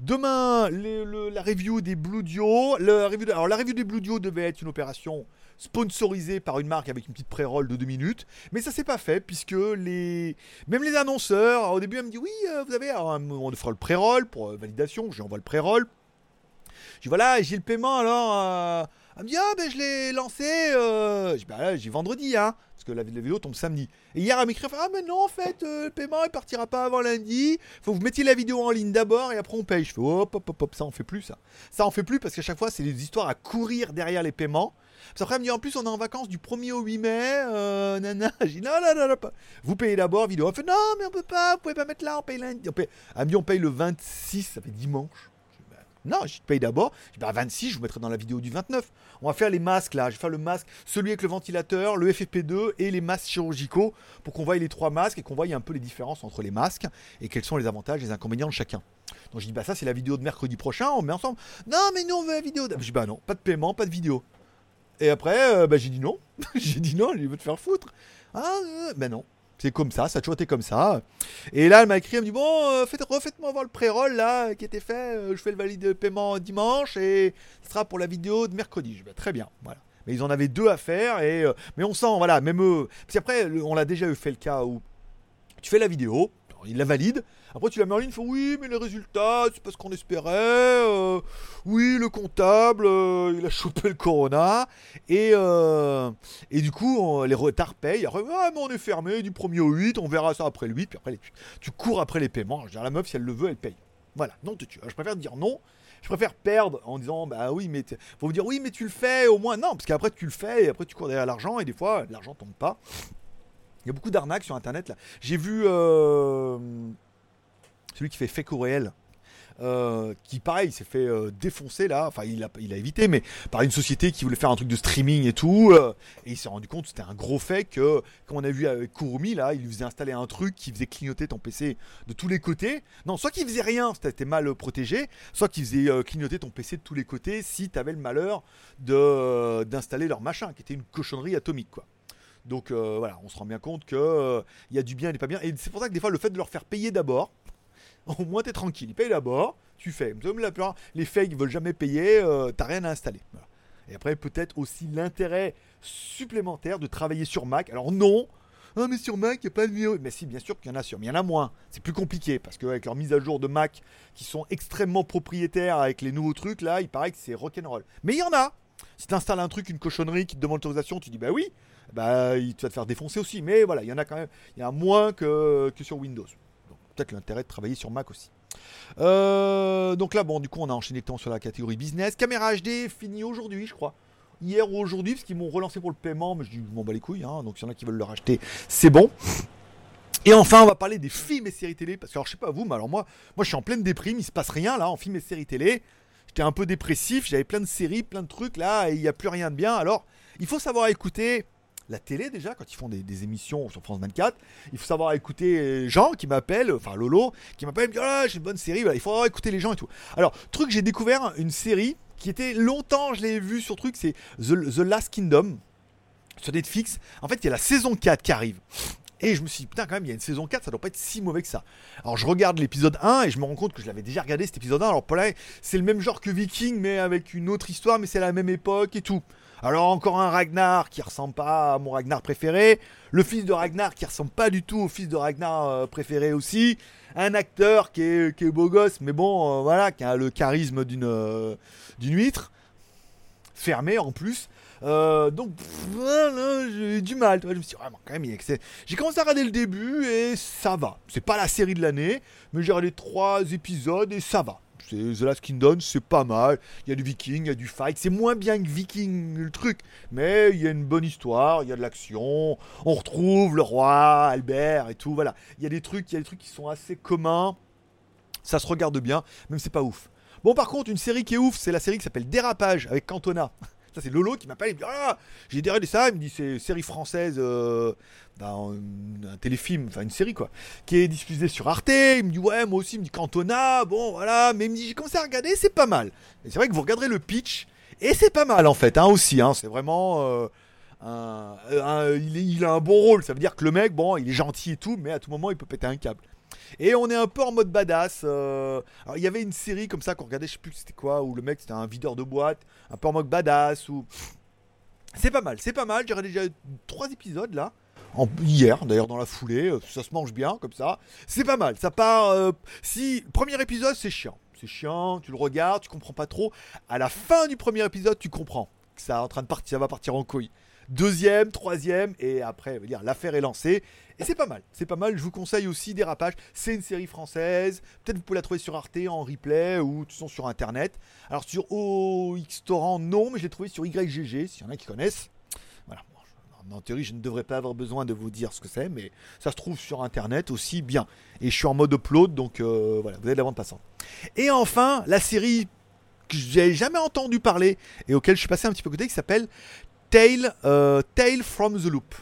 Demain, la review des Blue Dio. alors, la review des Blue Dio devait être une opération sponsorisé par une marque avec une petite pré-roll de 2 minutes. Mais ça s'est pas fait puisque les même les annonceurs, au début, elle me dit oui, euh, vous avez, alors, on fera le pré-roll pour euh, validation. Je lui envoie le pré-roll. Je dis voilà, j'ai le paiement alors. euh, elle me dit ah ben je l'ai lancé. Euh... Bah j'ai vendredi hein, parce que la, vidéo tombe samedi. Et hier elle m'écrit ah mais non en fait euh, le paiement il partira pas avant lundi. Faut que vous mettiez la vidéo en ligne d'abord et après on paye. Je fais hop hop hop hop ça on fait plus ça. Ça on fait plus parce qu'à chaque fois c'est des histoires à courir derrière les paiements. Parce après elle me dit en plus on est en vacances du 1er au 8 mai. Euh, nana. Je dis non non non non. Vous payez d'abord vidéo. Elle fait non mais on peut pas. Vous pouvez pas mettre là on paye lundi. On paye- Elle me dit on paye le 26 ça fait dimanche. Bah, non, je te paye d'abord. Je dis, bah, 26, je vous mettrai dans la vidéo du 29. On va faire les masques là. Je vais faire le masque, celui avec le ventilateur, le FFP2 et les masques chirurgicaux pour qu'on voie les trois masques et qu'on voie un peu les différences entre les masques et quels sont les avantages et les inconvénients de chacun. Donc je dis, bah ça c'est la vidéo de mercredi prochain, on met ensemble. Non, mais nous on veut la vidéo. Je dis, bah non, pas de paiement, pas de vidéo. Et après, euh, bah, j'ai dit non. j'ai dit non, il veut te faire foutre. Ah, euh, bah non. C'est comme ça, ça a toujours été comme ça. Et là, elle m'a écrit, elle me dit Bon, euh, faites- refaites-moi voir le pré-roll là qui était fait. euh, je fais le valide de paiement dimanche et ce sera pour la vidéo de mercredi. Je dis Bah, Très bien, voilà. Mais ils en avaient deux à faire. Et, euh, mais on sent, voilà, même eux. Parce qu'après, on l'a déjà eu fait le cas où tu fais la vidéo, il la valide. Après, tu la mets en ligne, il fait oui, mais les résultats, c'est pas ce qu'on espérait. euh, oui, le comptable, euh, il a chopé le corona. Et, euh, et du coup, les retards payent. Ah, mais on est fermé du 1er au 8, on verra ça après le 8. Puis après, les- tu cours après les paiements. Je veux dire, la meuf, si elle le veut, elle paye. Voilà, non, tu, je préfère dire non. Je préfère perdre en disant, bah oui, mais faut vous dire, oui, mais tu le fais au moins. Non, parce qu'après, tu le fais et après, tu cours derrière l'argent et des fois, l'argent tombe pas. Il y a beaucoup d'arnaques sur internet là. J'ai vu euh, celui qui fait fake au réel. euh, qui pareil s'est fait euh, défoncer là, enfin il a, il a évité, mais par une société qui voulait faire un truc de streaming et tout, euh, et il s'est rendu compte c'était un gros fake, que, comme on a vu avec Kurumi là, il lui faisait installer un truc qui faisait clignoter ton PC de tous les côtés. Non, soit qu'il faisait rien, c'était mal protégé, soit qu'il faisait clignoter ton PC de tous les côtés si tu avais le malheur de, d'installer leur machin, qui était une cochonnerie atomique quoi. Donc voilà, on se rend bien compte que il y a du bien et pas bien. Et c'est pour ça que des fois, le fait de leur faire payer d'abord, au moins t'es tranquille. Ils payent d'abord, tu fais. La plupart, les fakes veulent jamais payer, euh, t'as rien à installer. Et après, peut-être aussi l'intérêt supplémentaire de travailler sur Mac. Alors non, ah mais sur Mac, il n'y a pas de mieux. Mais si, bien sûr qu'il y en a sur, mais il y en a moins. C'est plus compliqué parce qu'avec leur mise à jour de Mac qui sont extrêmement propriétaires avec les nouveaux trucs, là, il paraît que c'est rock'n'roll. Mais il y en a. Si tu installes un truc, une cochonnerie qui te demande l'autorisation, tu dis bah oui, bah il tu vas te faire défoncer aussi. Mais voilà, il y en a quand même, il y en a moins que, que sur Windows. Peut-être l'intérêt de travailler sur Mac aussi. Euh, donc là, bon, du coup, on a enchaîné directement sur la catégorie business. Caméra HD fini aujourd'hui, je crois. Hier ou aujourd'hui, parce qu'ils m'ont relancé pour le paiement, mais je dis, je m'en bats les couilles, hein, donc s'il y en a qui veulent le racheter, c'est bon. Et enfin, on va parler des films et séries télé, parce que alors, je sais pas vous, mais alors moi, moi je suis en pleine déprime, il se passe rien là en films et séries télé. J'étais un peu dépressif, j'avais plein de séries, plein de trucs là, et il n'y a plus rien de bien. Alors, il faut savoir écouter la télé déjà, quand ils font des, émissions sur France 24. Il faut savoir écouter Jean qui m'appelle, enfin Lolo, qui m'appelle, me dit, ah, j'ai une bonne série, voilà, il faut écouter les gens et tout. Alors, truc, j'ai découvert une série qui était longtemps, je l'ai vue sur truc, c'est The, The Last Kingdom sur Netflix. En fait, il y a la saison 4 qui arrive. Et je me suis dit, putain, quand même, il y a une saison 4, ça doit pas être si mauvais que ça. Alors, je regarde l'épisode 1 et je me rends compte que je l'avais déjà regardé cet épisode 1. Alors, là, c'est le même genre que Viking, mais avec une autre histoire, mais c'est la même époque et tout. Alors, encore un Ragnar qui ressemble pas à mon Ragnar préféré. Le fils de Ragnar qui ressemble pas du tout au fils de Ragnar euh, préféré aussi. Un acteur qui est, beau gosse, mais bon, euh, voilà, qui a le charisme d'une euh, huître. Fermé en plus. Donc voilà, j'ai du mal. tu vois, Je me suis dit, vraiment, quand même, il j'ai commencé à regarder le début et ça va. C'est pas la série de l'année, mais j'ai regardé trois épisodes et ça va. The Last Kingdom, c'est pas mal. Il y a du viking, il y a du fight. C'est moins bien que Viking le truc, mais il y a une bonne histoire, il y a de l'action. On retrouve le roi Albert et tout. Voilà, il y a des trucs, il y a des trucs qui sont assez communs. Ça se regarde bien, même c'est pas ouf. Bon, par contre, une série qui est ouf, c'est la série qui s'appelle Dérapage avec Cantona. C'est Lolo qui m'appelle. Il me dit Ah, j'ai dérapé ça. Il me dit C'est une série française, euh, d'un- un, téléfilm, enfin une série quoi, qui est diffusée sur Arte. Il me dit Ouais, moi aussi. Il me dit Cantona. Bon, voilà. Mais il me dit J'ai commencé à regarder, c'est pas mal. C'est vrai que vous regarderez le pitch, et c'est pas mal en fait, hein, aussi. Hein, c'est vraiment. euh, il, il a un bon rôle. Ça veut dire que le mec, bon, il est gentil et tout, mais à tout moment, il peut péter un câble. Et on est un peu en mode badass. euh, Alors, il y avait une série comme ça qu'on regardait, je sais plus c'était quoi, où le mec c'était un videur de boîte, un peu en mode badass, où C'est pas mal, c'est pas mal. J'aurais déjà trois épisodes là. En, hier, d'ailleurs, dans la foulée. euh, Ça se mange bien, comme ça. C'est pas mal. Ça part. euh, si. Premier épisode, c'est chiant. C'est chiant, tu le regardes, tu comprends pas trop. À la fin du premier épisode, tu comprends que ça, en train de partir, ça va partir en couille. Deuxième, troisième, et après, l'affaire est lancée. Et c'est pas mal, c'est pas mal. Je vous conseille aussi Dérapage. C'est une série française. Peut-être vous pouvez la trouver sur Arte en replay ou tout sont sur internet. Alors sur OX non, mais je l'ai trouvé sur YGG, s'il y en a qui connaissent. En théorie, je ne devrais pas avoir besoin de vous dire ce que c'est, mais ça se trouve sur internet aussi bien. Et je suis en mode upload, donc euh, voilà, vous avez de la bande passante. Et enfin, la série que j'ai jamais entendu parler et auquel je suis passé un petit peu côté, qui s'appelle Tale, euh, Tale from the Loop.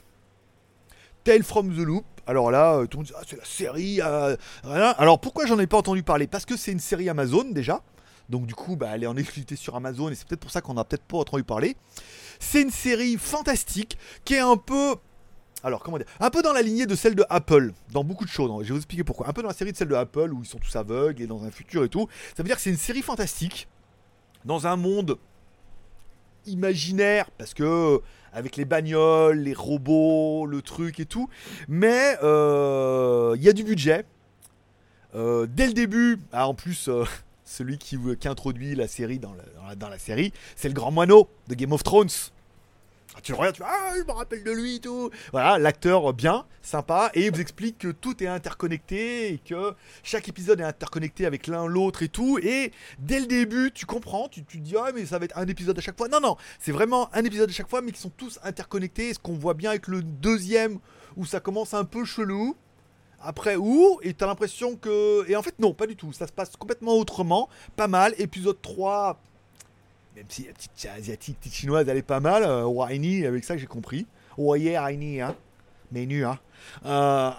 Tale from the Loop. Alors là, euh, tout le monde dit, ah, c'est la série. euh. Alors pourquoi j'en ai pas entendu parler? Parce que c'est une série Amazon déjà. Donc du coup, bah, elle est en exclusivité sur Amazon et c'est peut-être pour ça qu'on a peut-être pas entendu parler. C'est une série fantastique qui est un peu alors, comment dire Un peu dans la lignée de celle de Apple, dans beaucoup de choses. hein. Je vais vous expliquer pourquoi. Un peu dans la série de celle de Apple, où ils sont tous aveugles et dans un futur et tout. Ça veut dire que c'est une série fantastique, dans un monde imaginaire, parce que avec les bagnoles, les robots, le truc et tout. Mais euh, il y a du budget. Euh, dès le début, ah, en plus, euh, celui qui, introduit la série dans la série, c'est le grand moineau de Game of Thrones. Tu le regardes, tu fais, ah, je me rappelle de lui et tout. Voilà, l'acteur euh, bien, sympa, et il vous explique que tout est interconnecté et que chaque épisode est interconnecté avec l'un l'autre et tout. Et dès le début, tu comprends, tu, tu te dis, ah, mais ça va être un épisode à chaque fois. Non, non, c'est vraiment un épisode à chaque fois, mais qui sont tous interconnectés. Et ce qu'on voit bien avec le deuxième, où ça commence un peu chelou. Après, où Et t'as l'impression que. Et en fait, non, pas du tout. Ça se passe complètement autrement. Pas mal. Épisode 3, même si la petite asiatique, petite chinoise, elle est pas mal. Euh, Whiny, avec ça, j'ai compris. Yeah, Whiny, hein. Mais nu, hein. Euh,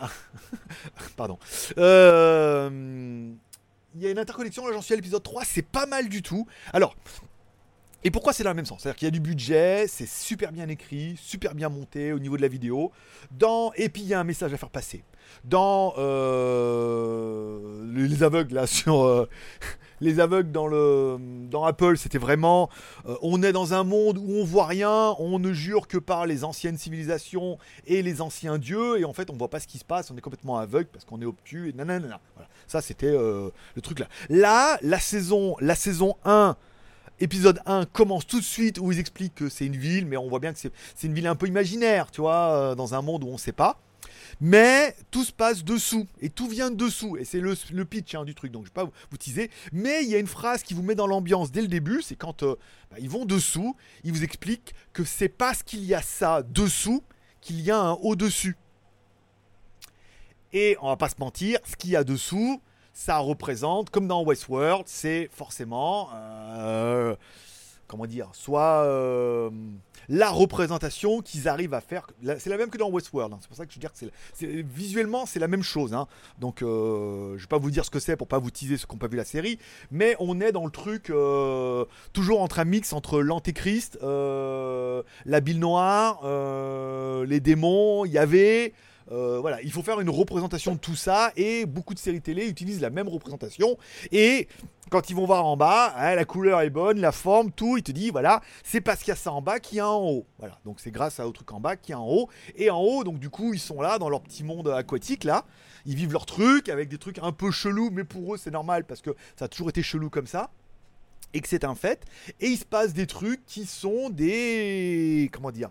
Pardon. Euh, Il y a une interconnexion, là j'en suis à l'épisode 3, c'est pas mal du tout. Alors, et pourquoi c'est dans le même sens? C'est-à-dire qu'il y a du budget, c'est super bien écrit, super bien monté au niveau de la vidéo. Dans... Et puis il y a un message à faire passer. Dans euh, les les aveugles, là, sur... euh, les aveugles dans, le, dans Apple, c'était vraiment... euh, on est dans un monde où on voit rien, on ne jure que par les anciennes civilisations et les anciens dieux, et en fait on voit pas ce qui se passe, on est complètement aveugle parce qu'on est obtus, et nanana. Voilà. Ça c'était euh, le truc là. Là, la saison, la saison 1... Épisode 1 commence tout de suite où ils expliquent que c'est une ville, mais on voit bien que c'est une ville un peu imaginaire, tu vois, euh, dans un monde où on sait pas. Mais tout se passe dessous, et tout vient de dessous, et c'est le, pitch hein, du truc, donc je vais pas vous, teaser. Mais il y a une phrase qui vous met dans l'ambiance dès le début, c'est quand euh, bah, ils vont dessous, ils vous expliquent que c'est parce qu'il y a ça dessous qu'il y a un au-dessus. Et on va pas se mentir, ce qu'il y a dessous, ça représente, comme dans Westworld, c'est forcément, euh, comment dire, soit euh, la représentation qu'ils arrivent à faire. C'est la même que dans Westworld. hein. C'est pour ça que je veux dire que visuellement c'est la même chose. hein. Donc euh, je vais pas vous dire ce que c'est pour pas vous teaser ceux qui n'ont pas vu la série, mais on est dans le truc euh, toujours entre un mix entre l'antéchrist, euh, la bille noire, euh, les démons, Yahvé. Euh, voilà, il faut faire une représentation de tout ça et beaucoup de séries télé utilisent la même représentation. Et quand ils vont voir en bas, hein, la couleur est bonne, la forme, tout, il te dit voilà, c'est parce qu'il y a ça en bas qu'il y a en haut. Voilà, donc c'est grâce à au truc en bas qu'il y a en haut. Et en haut, donc du coup ils sont là dans leur petit monde aquatique là, ils vivent leur truc avec des trucs un peu chelous, mais pour eux c'est normal parce que ça a toujours été chelou comme ça et que c'est un fait. Et il se passe des trucs qui sont des comment dire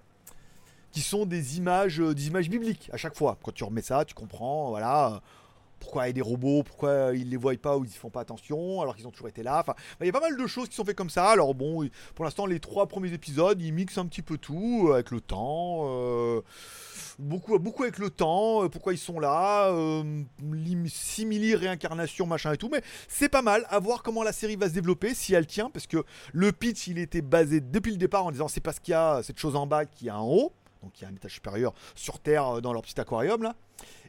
qui sont des images, euh, des images bibliques à chaque fois. Quand tu remets ça, tu comprends, voilà, euh, pourquoi il y a des robots, pourquoi ils les voient pas ou ils y font pas attention, alors qu'ils ont toujours été là. Enfin, il y a pas mal de choses qui sont faites comme ça. Alors bon, pour l'instant, les trois premiers épisodes, ils mixent un petit peu tout euh, avec le temps. Beaucoup, beaucoup avec le temps, pourquoi ils sont là, euh, simili réincarnation, machin et tout, mais c'est pas mal à voir comment la série va se développer, si elle tient, parce que le pitch il était basé depuis le départ en disant c'est parce qu'il y a cette chose en bas qui a en haut, donc il y a un étage supérieur sur Terre euh, dans leur petit aquarium là.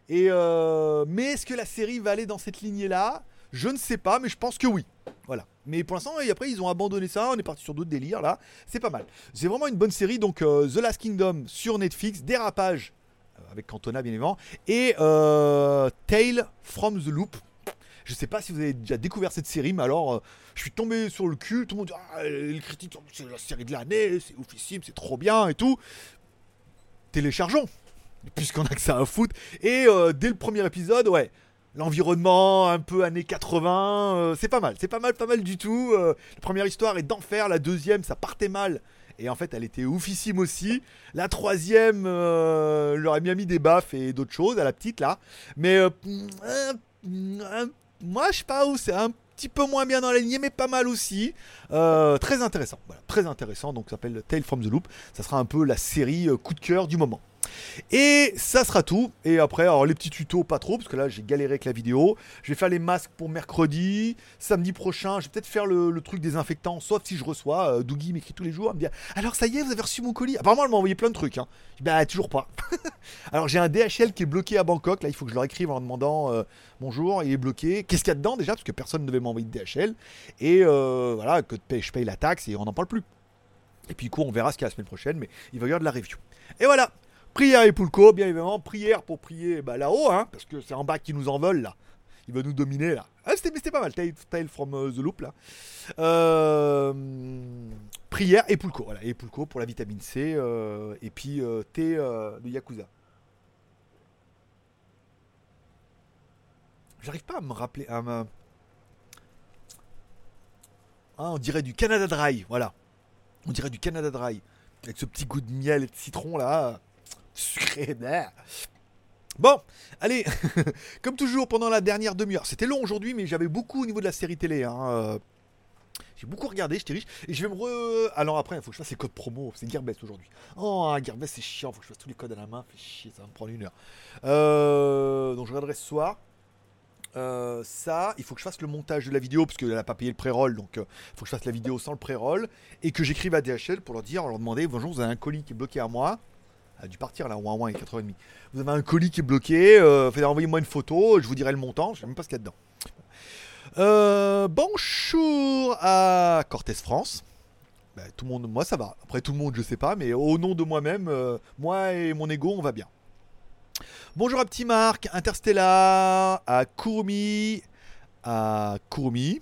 Et euh, mais est-ce que la série va aller dans cette lignée là Je ne sais pas, mais je pense que oui. Voilà. Mais pour l'instant, et après ils ont abandonné ça, on est parti sur d'autres délires là. C'est pas mal. C'est vraiment une bonne série, donc euh, The Last Kingdom sur Netflix, Dérapage avec Cantona bien évidemment, et Tale from the Loop. Je sais pas si vous avez déjà découvert cette série, mais alors, je suis tombé sur le cul. Tout le monde dit ah, les critiques, c'est la série de l'année, c'est oufissime, c'est trop bien et tout. Téléchargeons, puisqu'on a que ça à foutre. Et euh, dès le premier épisode, ouais, l'environnement un peu années 80, euh, c'est pas mal, c'est pas mal, pas mal du tout. la première histoire est d'enfer, la deuxième, ça partait mal. Et en fait, elle était oufissime aussi. La troisième, euh, leur a bien mis des baffes et d'autres choses à la petite là. Mais moi, je sais pas où c'est un petit peu moins bien dans la lignée, mais pas mal aussi. Euh, très intéressant, très intéressant. Donc, ça s'appelle Tale from the Loop. Ça sera un peu la série euh, coup de cœur du moment. Et ça sera tout. Et après, alors les petits tutos, pas trop, parce que là j'ai galéré avec la vidéo. Je vais faire les masques pour mercredi. Samedi prochain, je vais peut-être faire le, truc désinfectant, sauf si je reçois. Euh, Dougie m'écrit tous les jours à me dire Alors ça y est, vous avez reçu mon colis? Apparemment, elle m'a envoyé plein de trucs. Hein. Bah, toujours pas. alors j'ai un DHL qui est bloqué à Bangkok. Là, il faut que je leur écrive en demandant euh, Bonjour, il est bloqué. Qu'est-ce qu'il y a dedans déjà Parce que personne ne devait m'envoyer de DHL. Et euh, voilà, que je paye la taxe et on n'en parle plus. Et puis, du coup, on verra ce qu'il y a la semaine prochaine, mais il va y avoir de la review. Et voilà, Prière et Poulco, bien évidemment. Prière pour prier bah, là-haut, hein, parce que c'est en bas qui nous en veulent, là. Il va nous dominer, là. Ah, c'était pas mal, Tale, from euh, the Loop, là. Euh, prière et Poulco, voilà. Et Poulco pour la vitamine C, euh, et puis thé de Yakuza. J'arrive pas à me rappeler. Ah, on dirait du Canada Dry, voilà. On dirait du Canada Dry. Avec ce petit goût de miel et de citron, là sucré. Bon, allez, comme toujours pendant la dernière demi-heure, c'était long aujourd'hui, mais j'avais beaucoup au niveau de la série télé. Hein, euh, j'ai beaucoup regardé, j'étais riche. Et je vais me re. Alors après, il faut que je fasse les codes promo. C'est Gearbest aujourd'hui. Oh, Gearbest, c'est chiant. Faut que je fasse tous les codes à la main. Fait chier, ça va me prendre une heure. Euh, donc je regarderai ce soir. Euh, ça, il faut que je fasse le montage de la vidéo parce qu'elle n'a pas payé le pré-roll, donc il faut que je fasse la vidéo sans le pré-roll et que j'écrive à DHL pour leur dire, leur demander bonjour, vous avez un colis qui est bloqué à moi, a dû partir là, ouin ouin, et 4h30. Vous avez un colis qui est bloqué, euh, envoyez-moi une photo, je vous dirai le montant, je sais même pas ce qu'il y a dedans. Euh, bonjour à Cortez France. Bah, tout le monde, moi ça va. Après tout le monde, je sais pas, mais au nom de moi-même, euh, moi et mon ego, on va bien. Bonjour à Petit Marc, Interstellar, à Kurumi, à Kurumi.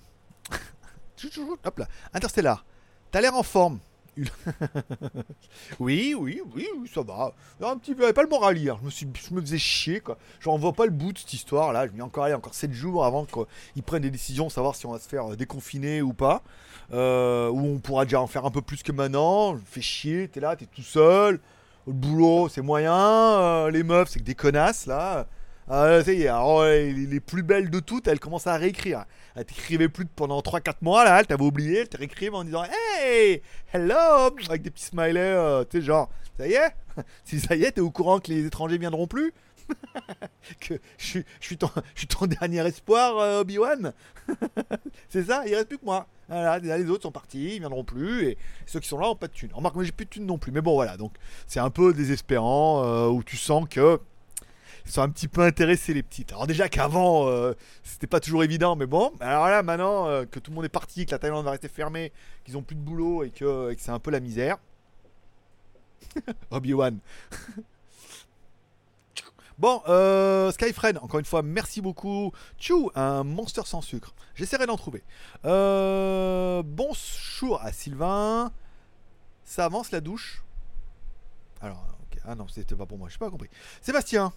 Hop là, Interstellar. T'as l'air en forme. oui, oui, oui, ça va. Un petit peu, pas le moral. Je me, suis, je me faisais chier, quoi. J'en vois pas le bout de cette histoire-là. Je m'y encore aller encore 7 jours avant qu'ils prennent des décisions, savoir si on va se faire déconfiner ou pas. Euh, ou on pourra déjà en faire un peu plus que maintenant. Je me fais chier, t'es là, t'es tout seul. Le boulot, c'est moyen. Euh, les meufs, c'est que des connasses, là. Ah, les plus belles de toutes, elles commencent à réécrire. Elle t'écrivait plus pendant 3-4 mois, là, elle t'avait oublié, elle te réécrivait en disant Hey, hello Avec des petits smileys, euh, tu sais, genre, ça y est? Si ça y est, t'es au courant que les étrangers viendront plus? Que je suis, ton, dernier espoir, euh, Obi-Wan? c'est ça, il reste plus que moi. Les autres sont partis, ils viendront plus, et ceux qui sont là ont pas de thunes. Remarque, moi j'ai plus de thunes non plus, mais bon voilà, donc c'est un peu désespérant, euh, où tu sens que ils sont un petit peu intéressés les petites. Alors déjà qu'avant euh, c'était pas toujours évident, mais bon. Alors là maintenant euh, que tout le monde est parti, que la Thaïlande va rester fermée, qu'ils ont plus de boulot et que, c'est un peu la misère. Obi Wan. Bon, euh, encore une fois, merci beaucoup. Tchou, un monster sans sucre. J'essaierai d'en trouver. Euh, bonjour à Sylvain. Ça avance la douche? Alors. Ah non, c'était pas pour moi, je pas compris. Sébastien,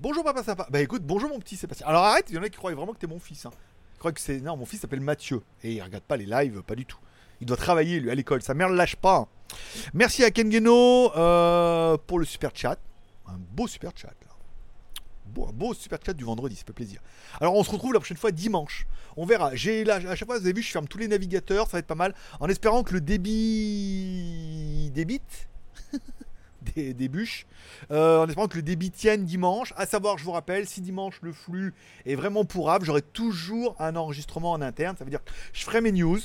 Bonjour papa sympa. Bah écoute, bonjour mon petit Sébastien. Alors arrête, il y en a qui croient vraiment que t'es mon fils. Hein. Ils croient que c'est. Non, mon fils s'appelle Mathieu. Et il regarde pas les lives, pas du tout. Il doit travailler lui à l'école. Sa mère le lâche pas. Merci à Kengeno euh, pour le super chat. Un beau super chat là. Beau, un beau super chat du vendredi, ça fait plaisir. Alors on se retrouve la prochaine fois dimanche. On verra. J'ai là, à chaque fois, vous avez vu, je ferme tous les navigateurs, ça va être pas mal. En espérant que le débit débite. des, bûches. Euh, en espérant que le débit tienne dimanche. À savoir, je vous rappelle, si dimanche le flux est vraiment pourrable, j'aurai toujours un enregistrement en interne. Ça veut dire que je ferai mes news.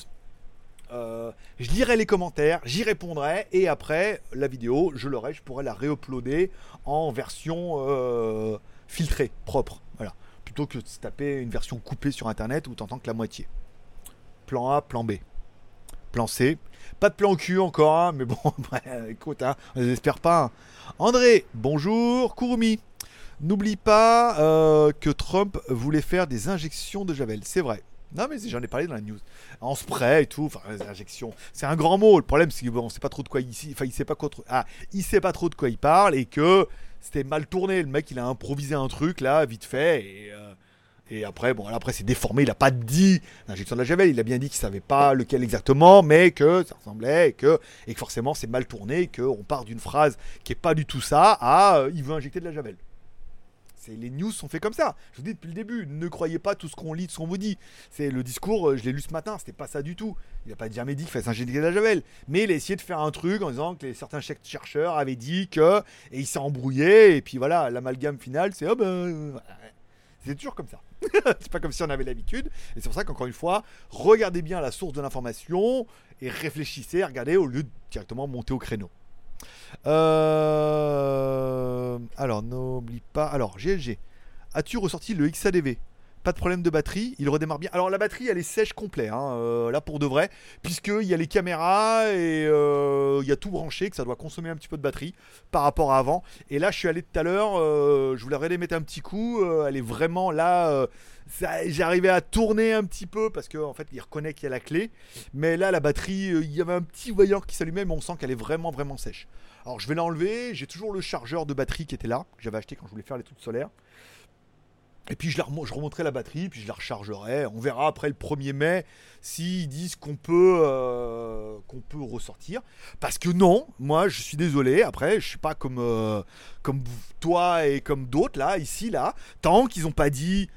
Euh, je lirai les commentaires, j'y répondrai et après la vidéo, je l'aurai, je pourrai la réuploader en version euh, filtrée, propre. Voilà. Plutôt que de se taper une version coupée sur internet où t'entends que la moitié. Plan A, plan B. Plan C, pas de plan cul encore, hein, mais bon, écoute, hein, on n'espère pas. André, bonjour. Kurumi, N'oublie pas euh, que Trump voulait faire des injections de Javel. C'est vrai. Non, mais j'en ai parlé dans la news. En spray et tout, enfin, les injections. C'est un grand mot. Le problème, c'est qu'on sait pas trop de quoi il, il sait pas quoi, ah, trop de quoi il parle et que c'était mal tourné. Le mec, il a improvisé un truc là, vite fait. Et, euh, et après, bon, après c'est déformé. Il a pas dit l'injection de la javel. Il a bien dit qu'il savait pas lequel exactement, mais que ça ressemblait et que, et que forcément c'est mal tourné. Qu'on part d'une phrase qui est pas du tout ça à euh, il veut injecter de la javel les news sont faits comme ça. Je vous dis depuis le début, ne croyez pas tout ce qu'on lit, tout ce qu'on vous dit. C'est le discours, euh, je l'ai lu ce matin, c'était pas ça du tout. Il n'a pas jamais dit qu'il fallait s'ingénier de la javel, mais il a essayé de faire un truc en disant que certains chercheurs avaient dit que et il s'est embrouillé et puis voilà, l'amalgame final, c'est oh ben c'est toujours comme ça. c'est pas comme si on avait l'habitude. Et c'est pour ça qu'encore une fois, regardez bien la source de l'information et réfléchissez, regardez au lieu de directement monter au créneau. Euh, alors, n'oublie pas. Alors, GLG. As-tu ressorti le XADV pas de problème de batterie, il redémarre bien. Alors la batterie elle est sèche complet, hein, euh, là pour de vrai, puisqu'il y a les caméras et euh, il y a tout branché, que ça doit consommer un petit peu de batterie par rapport à avant. Et là je suis allé tout à l'heure, je voulais aller mettre un petit coup, elle est vraiment là, j'arrivais à tourner un petit peu parce qu'en en fait il reconnaît qu'il y a la clé, mais là la batterie, il y avait un petit voyant qui s'allumait, mais on sent qu'elle est vraiment vraiment sèche. Alors je vais l'enlever, j'ai toujours le chargeur de batterie qui était là, que j'avais acheté quand je voulais faire les trucs solaires. Et puis je, je remonterai la batterie, puis je la rechargerai. On verra après le 1er mai s'ils disent qu'on peut, euh, qu'on peut ressortir. Parce que non, moi je suis désolé, après je suis pas comme, euh, comme toi et comme d'autres là, ici, là. Tant qu'ils n'ont pas dit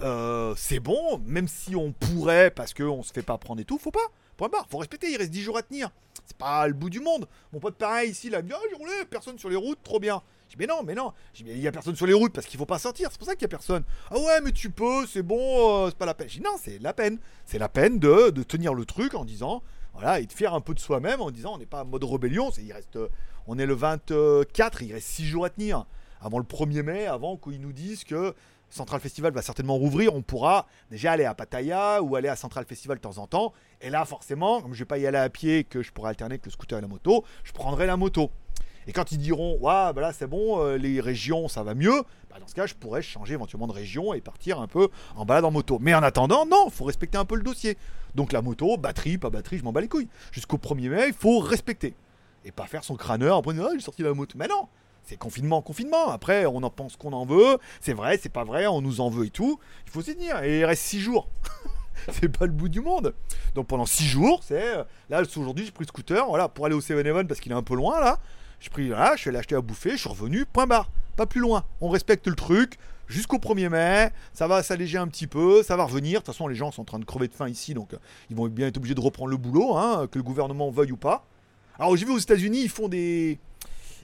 euh, c'est bon, même si on pourrait, parce qu'on se fait pas prendre et tout, faut pas. Point barre, faut respecter, il reste 10 jours à tenir. C'est pas le bout du monde. Mon pote pareil ici, il a dit, oh, j'ai roulé, personne sur les routes, trop bien. Dis, mais non, mais non. il y a personne sur les routes parce qu'il faut pas sortir. C'est pour ça qu'il y a personne. Ah ouais, mais tu peux, c'est bon, euh, c'est pas la peine. Je dis, non, c'est la peine. C'est la peine de, tenir le truc en disant, voilà, et de faire un peu de soi-même en disant, on n'est pas en mode rébellion. C'est, il reste, on est le 24, il reste 6 jours à tenir. Avant le 1er mai, avant qu'ils nous disent que Central Festival va certainement rouvrir, on pourra déjà aller à Pattaya ou aller à Central Festival de temps en temps. Et là, forcément, comme je vais pas y aller à pied, que je pourrais alterner avec le scooter et la moto, je prendrai la moto. Et quand ils diront, ouais, bah là c'est bon, euh, les régions ça va mieux, bah dans ce cas je pourrais changer éventuellement de région et partir un peu en balade en moto. Mais en attendant, non, faut respecter un peu le dossier. Donc la moto, batterie, pas batterie, je m'en bats les couilles. Jusqu'au 1er mai, il faut respecter. Et pas faire son crâneur en prenant, ah, j'ai sorti la moto. Mais non, c'est confinement, confinement. Après, on en pense qu'on en veut. C'est vrai, c'est pas vrai, on nous en veut et tout. Il faut s'y tenir. Et il reste 6 jours. c'est pas le bout du monde. Donc pendant 6 jours, c'est. Euh, là, aujourd'hui, j'ai pris le scooter voilà, pour aller au 7-Eleven parce qu'il est un peu loin là. Pris là, je suis allé acheter à bouffer, je suis revenu, point barre. Pas plus loin. On respecte le truc. Jusqu'au 1er mai, ça va s'alléger un petit peu, ça va revenir. De toute façon, les gens sont en train de crever de faim ici, donc euh, ils vont bien être obligés de reprendre le boulot, hein, que le gouvernement veuille ou pas. Alors, j'ai vu aux États-Unis, ils font des,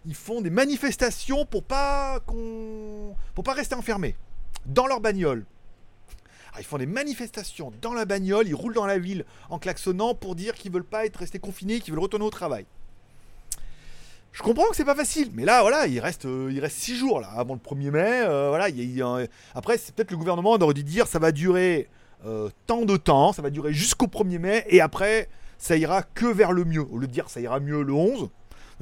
ils font des manifestations pour pas qu'on pour pas rester enfermés dans leur bagnole. ils font des manifestations dans la bagnole, ils roulent dans la ville en klaxonnant pour dire qu'ils veulent pas être restés confinés, qu'ils veulent retourner au travail. Je comprends que c'est pas facile, mais là, voilà, il reste, euh, il reste six jours là avant le 1er mai. Euh, voilà, après, c'est peut-être le gouvernement aurait dû dire ça va durer euh, tant de temps, ça va durer jusqu'au 1er mai, et après, ça ira que vers le mieux. Au lieu de dire ça ira mieux le 11,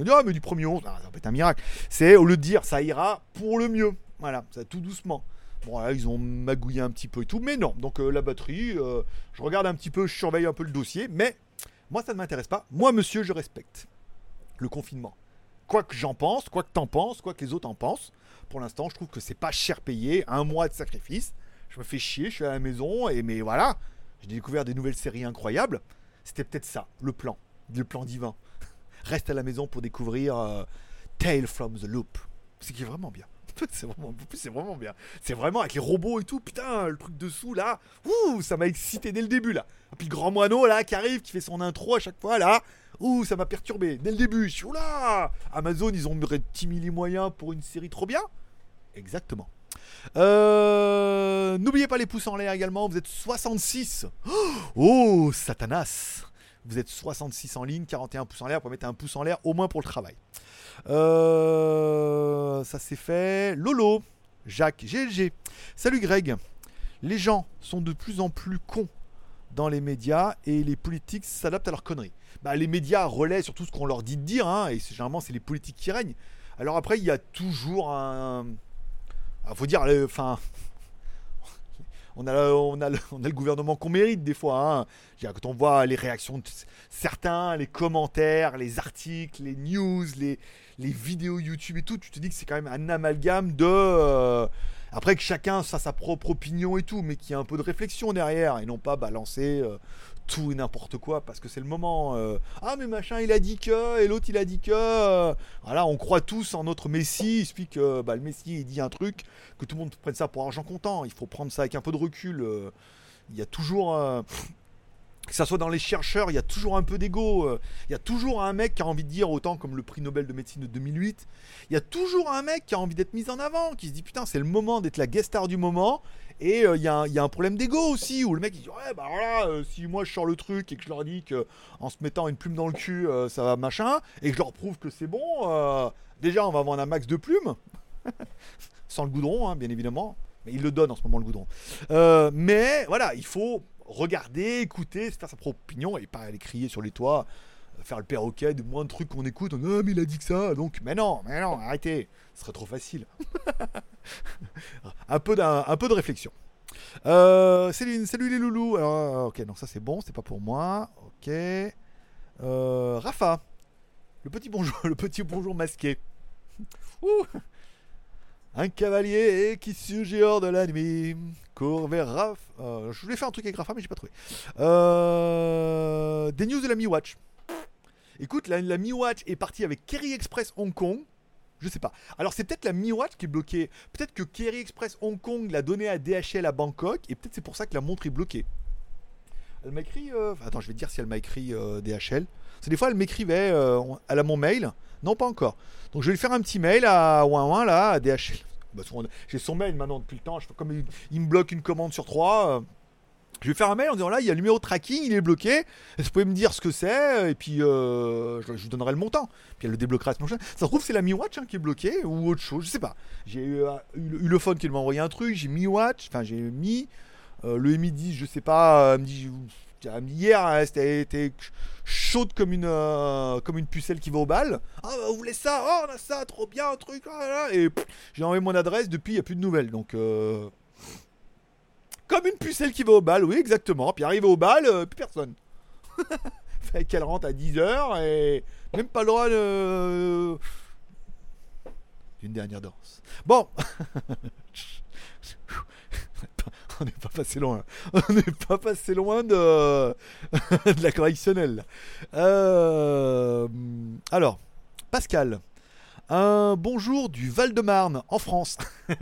ah, mais du premier 11, ah, ça peut être un miracle. C'est au lieu de dire ça ira pour le mieux. Voilà, ça tout doucement. Bon, là, ils ont magouillé un petit peu et tout, mais non. Donc, euh, la batterie, je regarde un petit peu, je surveille un peu le dossier, mais moi, ça ne m'intéresse pas. Moi, monsieur, je respecte le confinement. Quoi que j'en pense, quoi que t'en penses, quoi que les autres en pensent, pour l'instant, je trouve que c'est pas cher payé. Un mois de sacrifice. Je me fais chier, je suis à la maison, et mais voilà, j'ai découvert des nouvelles séries incroyables. C'était peut-être ça, le plan, le plan divin reste à la maison pour découvrir euh, Tale from the Loop. Ce qui est vraiment bien. c'est vraiment, c'est vraiment bien. C'est vraiment avec les robots et tout. Putain, le truc dessous là. Ouh, ça m'a excité dès le début là. Et puis le grand moineau là qui arrive, qui fait son intro à chaque fois là. Ouh, ça m'a perturbé dès le début. Je suis là. Amazon, ils ont mis 10 000 moyens pour une série trop bien. Exactement. Euh, n'oubliez pas les pouces en l'air également. Vous êtes 66. Oh, Satanas. Vous êtes 66 en ligne, 41 pouces en l'air. Vous pouvez mettre un pouce en l'air au moins pour le travail. Euh, ça c'est fait. Lolo, Jacques, GLG. Salut Greg. Les gens sont de plus en plus cons dans les médias et les politiques s'adaptent à leurs conneries. Bah, les médias relaient sur tout ce qu'on leur dit de dire, hein, et généralement c'est les politiques qui règnent. Alors après, il y a toujours un, Ah, faut dire, enfin, on a, le, gouvernement qu'on mérite des fois. Hein. Quand on voit les réactions de certains, les commentaires, les articles, les news, les, les vidéos YouTube et tout, tu te dis que c'est quand même un amalgame de. euh, après que chacun a sa propre opinion et tout, mais qu'il y a un peu de réflexion derrière et non pas balancer euh, tout et n'importe quoi parce que c'est le moment. euh, ah, mais machin, il a dit que, et l'autre il a dit que. euh, voilà, on croit tous en notre Messi. Il suffit que bah, le Messi il dit un truc, que tout le monde prenne ça pour argent comptant. Il faut prendre ça avec un peu de recul. il y a toujours. Que ça soit dans les chercheurs, il y a toujours un peu d'ego. euh, Il y a toujours un mec qui a envie de dire, autant comme le prix Nobel de médecine de 2008, il y a toujours un mec qui a envie d'être mis en avant, qui se dit putain, c'est le moment d'être la guest star du moment. Et euh, il y, a un- problème d'ego aussi, où le mec il dit ouais, bah voilà, euh, si moi je sors le truc et que je leur dis que en se mettant une plume dans le cul, ça va machin, et que je leur prouve que c'est bon, déjà on va vendre un max de plumes, sans le goudron, hein, bien évidemment. Mais il le donne en ce moment le goudron. Mais voilà, il faut regarder, écouter, se faire sa propre opinion et pas aller crier sur les toits, euh, faire le perroquet de moins de trucs qu'on écoute. on Ah, mais il a dit que ça, donc. Mais non, mais non, arrêtez. Ce serait trop facile. un, peu d'un- un peu de réflexion. Euh, salut, salut les loulous. Alors, ok, non, ça c'est bon, c'est pas pour moi. Ok. Euh, Rafa. Le petit bonjour, le petit bonjour masqué. Ouh. Un cavalier qui surgit hors de la nuit court vers Raf. Euh, je voulais faire un truc avec Rafa, mais j'ai pas trouvé. Euh, des news de la Mi Watch. Écoute, la, Mi Watch est partie avec Kerry Express Hong Kong. Je sais pas. Alors c'est peut-être la Mi Watch qui est bloquée. Peut-être que Kerry Express Hong Kong l'a donnée à DHL à Bangkok et peut-être c'est pour ça que la montre est bloquée. Elle m'a écrit. euh, Attends, je vais dire si elle m'a écrit DHL. C'est des fois elle m'écrivait. euh, elle a mon mail. Non, pas encore. Donc je vais lui faire un petit mail à ouin là, à DHL. Bah, J'ai son mail maintenant depuis le temps. Je, comme il, me bloque une commande sur trois. euh, je vais faire un mail en disant là, il y a le numéro de tracking, il est bloqué. Vous pouvez me dire ce que c'est Et puis euh, je, vous donnerai le montant. Puis elle le débloquera semaine prochaine. Ça se trouve, c'est la Mi Watch hein, qui est bloquée ou autre chose. Je sais pas. J'ai eu, euh, le- phone qui m'a envoyé un truc. J'ai Mi Watch. Enfin, j'ai mis. euh, le Mi 10, je sais pas. euh, elle me dit hier, hein, c'était chaude comme une, euh, comme une pucelle qui va au bal. Ah, bah, vous voulez ça? Oh, on a ça, trop bien, un truc. ah là. Et j'ai envoyé mon adresse. Depuis, il n'y a plus de nouvelles. Donc. euh, comme une pucelle qui va au bal, oui, exactement. Puis arrivé au bal, euh, plus personne. fait qu'elle rentre à 10h et même pas le droit de. D'une dernière danse. Bon. On n'est pas passé loin. On n'est pas passé loin de, de la correctionnelle. Euh, Alors, Pascal. Un bonjour du Val-de-Marne, en France.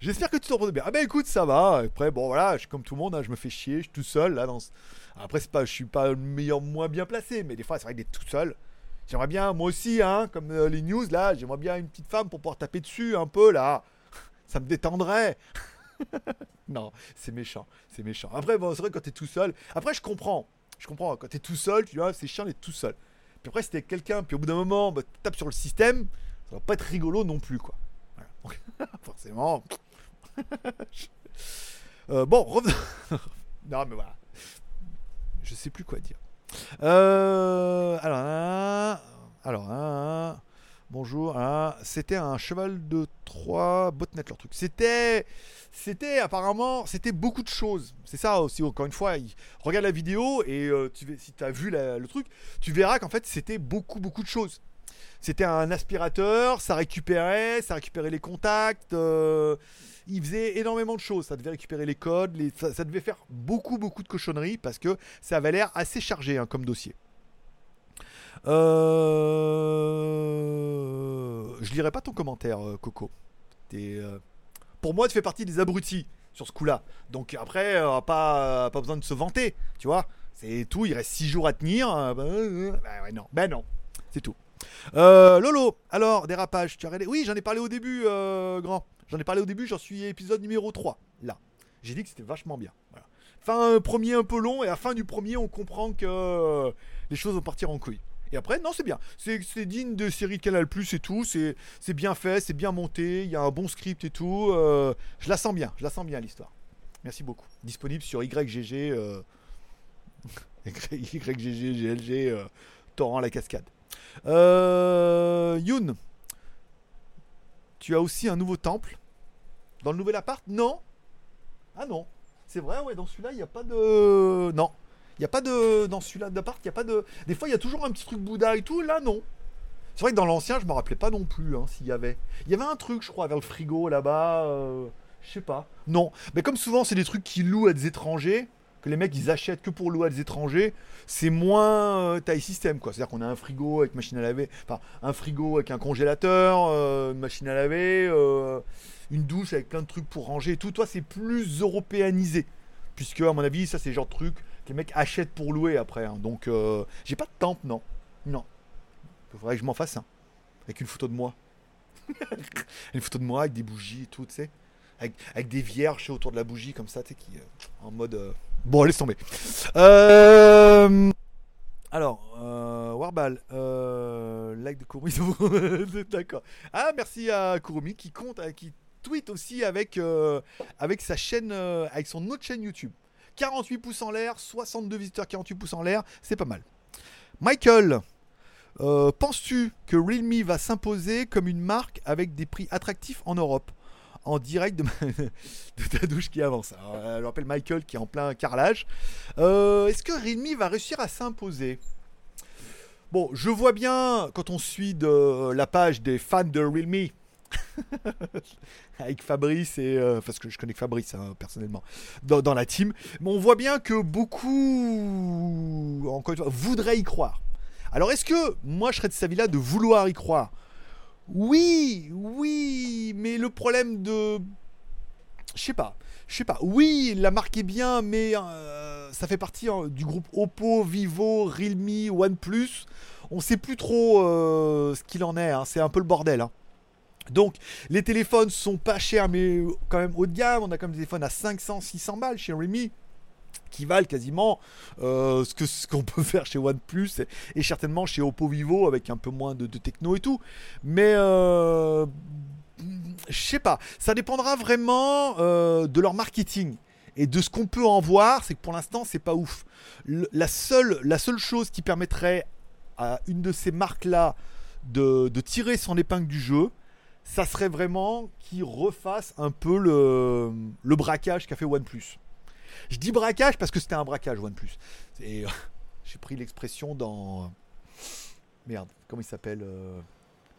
J'espère que tu t'en portes bien. Ah ben écoute, ça va. Après, bon voilà, je suis comme tout le monde, hein, je me fais chier, je suis tout seul là. Dans... Après, c'est pas, je suis pas le meilleur, moins bien placé, mais des fois, c'est vrai d'être tout seul. J'aimerais bien, moi aussi, hein, comme euh, les news là, j'aimerais bien une petite femme pour pouvoir taper dessus un peu là. Ça me détendrait. non, c'est méchant, c'est méchant. Après, bon, c'est vrai quand t'es tout seul. Après, je comprends, je comprends. Quand t'es tout seul, tu vois, c'est chiant d'être tout seul. Puis après, avec quelqu'un, puis au bout d'un moment, bah, tu tapes sur le système, ça va pas être rigolo non plus, quoi. Forcément. Euh, bon, revenons. non, mais voilà. Je sais plus quoi dire. Euh, alors, hein, alors, hein, bonjour. hein, c'était un cheval de Troie, botnet leur truc. C'était, c'était apparemment, c'était beaucoup de choses. C'est ça aussi. Encore une fois, regarde la vidéo et euh, si tu as vu le truc, tu verras qu'en fait c'était beaucoup beaucoup de choses. C'était un aspirateur, ça récupérait, ça récupérait les contacts. euh, il faisait énormément de choses. Ça devait récupérer les codes, ça devait faire beaucoup beaucoup de cochonneries parce que ça avait l'air assez chargé hein, comme dossier. Euh... Je lirai pas ton commentaire, euh, Coco. Euh, Pour moi, tu fais partie des abrutis sur ce coup-là. Donc après, pas, pas besoin de se vanter, tu vois. C'est tout, il reste 6 jours à tenir. bah, bah ouais, non, ben non, c'est tout. Lolo, alors, dérapage, tu as Oui, j'en ai parlé au début, grand. J'en ai parlé au début, j'en suis épisode numéro 3, là. J'ai dit que c'était vachement bien. Voilà. Fin premier un peu long, et à la fin du premier, on comprend que les choses vont partir en couille. Et après, non, c'est bien. C'est digne de série de Canal Plus et tout. C'est c'est bien fait, c'est bien monté. Il y a un bon script et tout. euh, je la sens bien, je la sens bien l'histoire. Merci beaucoup. Disponible sur YGG, euh, YGG, GLG, euh, Torrent la cascade. Euh, Youn, tu as aussi un nouveau temple. Dans le nouvel appart? Non? Ah non. C'est vrai, ouais, dans celui-là, il n'y a pas de. Non. Il n'y a pas de. Dans celui-là d'appart, il n'y a pas de. Des fois, il y a toujours un petit truc Bouddha et tout. Là, non. C'est vrai que dans l'ancien, je me rappelais pas non plus hein, s'il y avait. Il y avait un truc, je crois, vers le frigo là-bas. euh, Je sais pas. Non. Mais comme souvent, c'est des trucs qui louent à des étrangers, que les mecs ils achètent que pour louer à des étrangers, c'est moins euh, taille système quoi. C'est-à-dire qu'on a un frigo avec machine à laver, enfin un frigo avec un congélateur, euh, une machine à laver, euh, une douche avec plein de trucs pour ranger et tout. Toi, c'est plus européanisé. Puisque, à mon avis, ça, c'est le genre de truc les mecs achètent pour louer après. hein. Donc, euh, j'ai pas de temple, non. Non. Il faudrait que je m'en fasse un. Avec une photo de moi. une photo de moi avec des bougies et tout, tu sais. Avec, des vierges autour de la bougie, comme ça, tu sais, qui. euh, en mode. euh, Bon, laisse tomber. Alors, euh, like de Kurumi. D'accord. Ah, merci à Kurumi qui compte, qui tweet aussi avec, sa chaîne, avec son autre chaîne YouTube. 48 pouces en l'air, 62 visiteurs, 48 pouces en l'air, c'est pas mal. Michael, euh, penses-tu que Realme va s'imposer comme une marque avec des prix attractifs en Europe en direct de, ta douche qui avance? Euh, je rappelle Michael qui est en plein carrelage. Euh, Est-ce que Realme va réussir à s'imposer? Bon, je vois bien quand on suit de la page des fans de Realme. avec Fabrice et euh, parce que je connais Fabrice hein, personnellement dans, la team. Mais on voit bien que beaucoup encore une fois voudraient y croire. Alors est-ce que moi je serais de cet avis-là de vouloir y croire? Oui oui mais le problème de je sais pas je sais pas. Oui la marque est bien mais euh, ça fait partie hein, du groupe Oppo Vivo Realme OnePlus. On sait plus trop euh, ce qu'il en est hein. c'est un peu le bordel. Donc, les téléphones sont pas chers, mais quand même haut de gamme. On a quand même des téléphones à 500, 600 balles chez Realme qui valent quasiment euh, ce qu'on peut faire chez OnePlus et, certainement chez Oppo Vivo avec un peu moins de, techno et tout. Mais euh, je sais pas, ça dépendra vraiment euh, de leur marketing et de ce qu'on peut en voir. C'est que pour l'instant, c'est pas ouf. La seule, la seule chose qui permettrait à une de ces marques-là de tirer son épingle du jeu, ça serait vraiment qu'ils refassent un peu le, braquage qu'a fait OnePlus. Je dis braquage parce que c'était un braquage OnePlus. Et euh, j'ai pris l'expression dans merde, comment il s'appelle euh,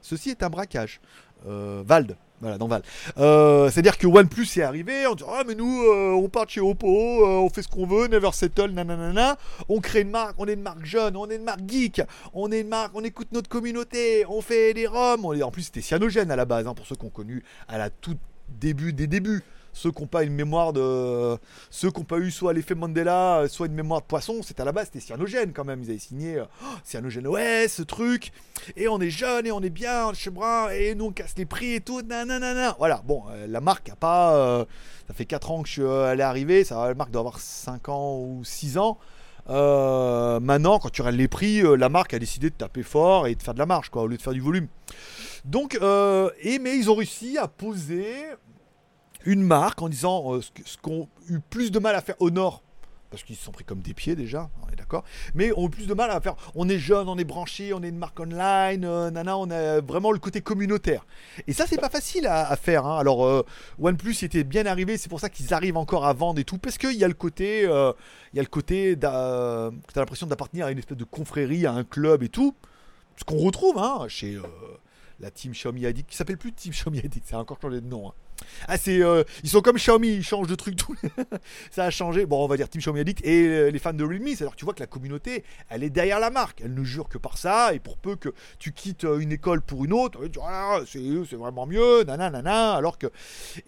Ceci est un braquage. Euh, Vald, voilà, dans Val. Euh, C'est-à-dire que OnePlus est arrivé, on dit Ah, mais nous, euh, on part de chez Oppo, on fait ce qu'on veut, never settle, nanana. On crée une marque, on est une marque jeune, on est une marque geek, on est une marque, on écoute notre communauté, on fait des roms. On est... En plus, c'était cyanogène à la base, hein, pour ceux qui ont connu à la toute début des débuts. Ceux qui n'ont pas une mémoire de. Ceux pas eu soit l'effet Mandela, soit une mémoire de poisson, c'était à la base, c'était cyanogène quand même. Ils avaient signé euh, Oh, cyanogène OS, ce truc. Et on est jeune et on est bien, chez Brun, et nous on casse les prix et tout. Nanana. Voilà, bon, euh, la marque a pas. euh, ça fait 4 ans que je suis, euh, elle est arrivée, ça, la marque doit avoir 5 ans ou 6 ans. Euh, maintenant, quand tu regardes les prix, euh, la marque a décidé de taper fort et de faire de la marge, quoi, au lieu de faire du volume. Donc, euh, et, mais ils ont réussi à poser une marque en disant euh, ce qu'ont eu plus de mal à faire au Nord, parce qu'ils se sont pris comme des pieds déjà, on est d'accord, mais ont plus de mal à faire. On est jeune, on est branché, on est une marque online, euh, nana, on a vraiment le côté communautaire. Et ça, c'est pas facile à, faire. hein. Alors, euh, OnePlus était bien arrivé, c'est pour ça qu'ils arrivent encore à vendre et tout, parce qu'il y a le côté, euh, il y a le côté, t'as l'impression d'appartenir à une espèce de confrérie, à un club et tout, ce qu'on retrouve hein, chez euh, la team Xiaomi Addict, qui s'appelle plus Team Xiaomi Addict, ça a encore changé de nom. hein. Ah, c'est, euh, ils sont comme Xiaomi, ils changent de truc tout. ça a changé. Bon, on va dire Team Xiaomi Addict et euh, les fans de Realme. Que tu vois que la communauté, elle est derrière la marque. Elle ne jure que par ça. Et pour peu que tu quittes euh, une école pour une autre, Ah, c'est, vraiment mieux, nanana. Alors que.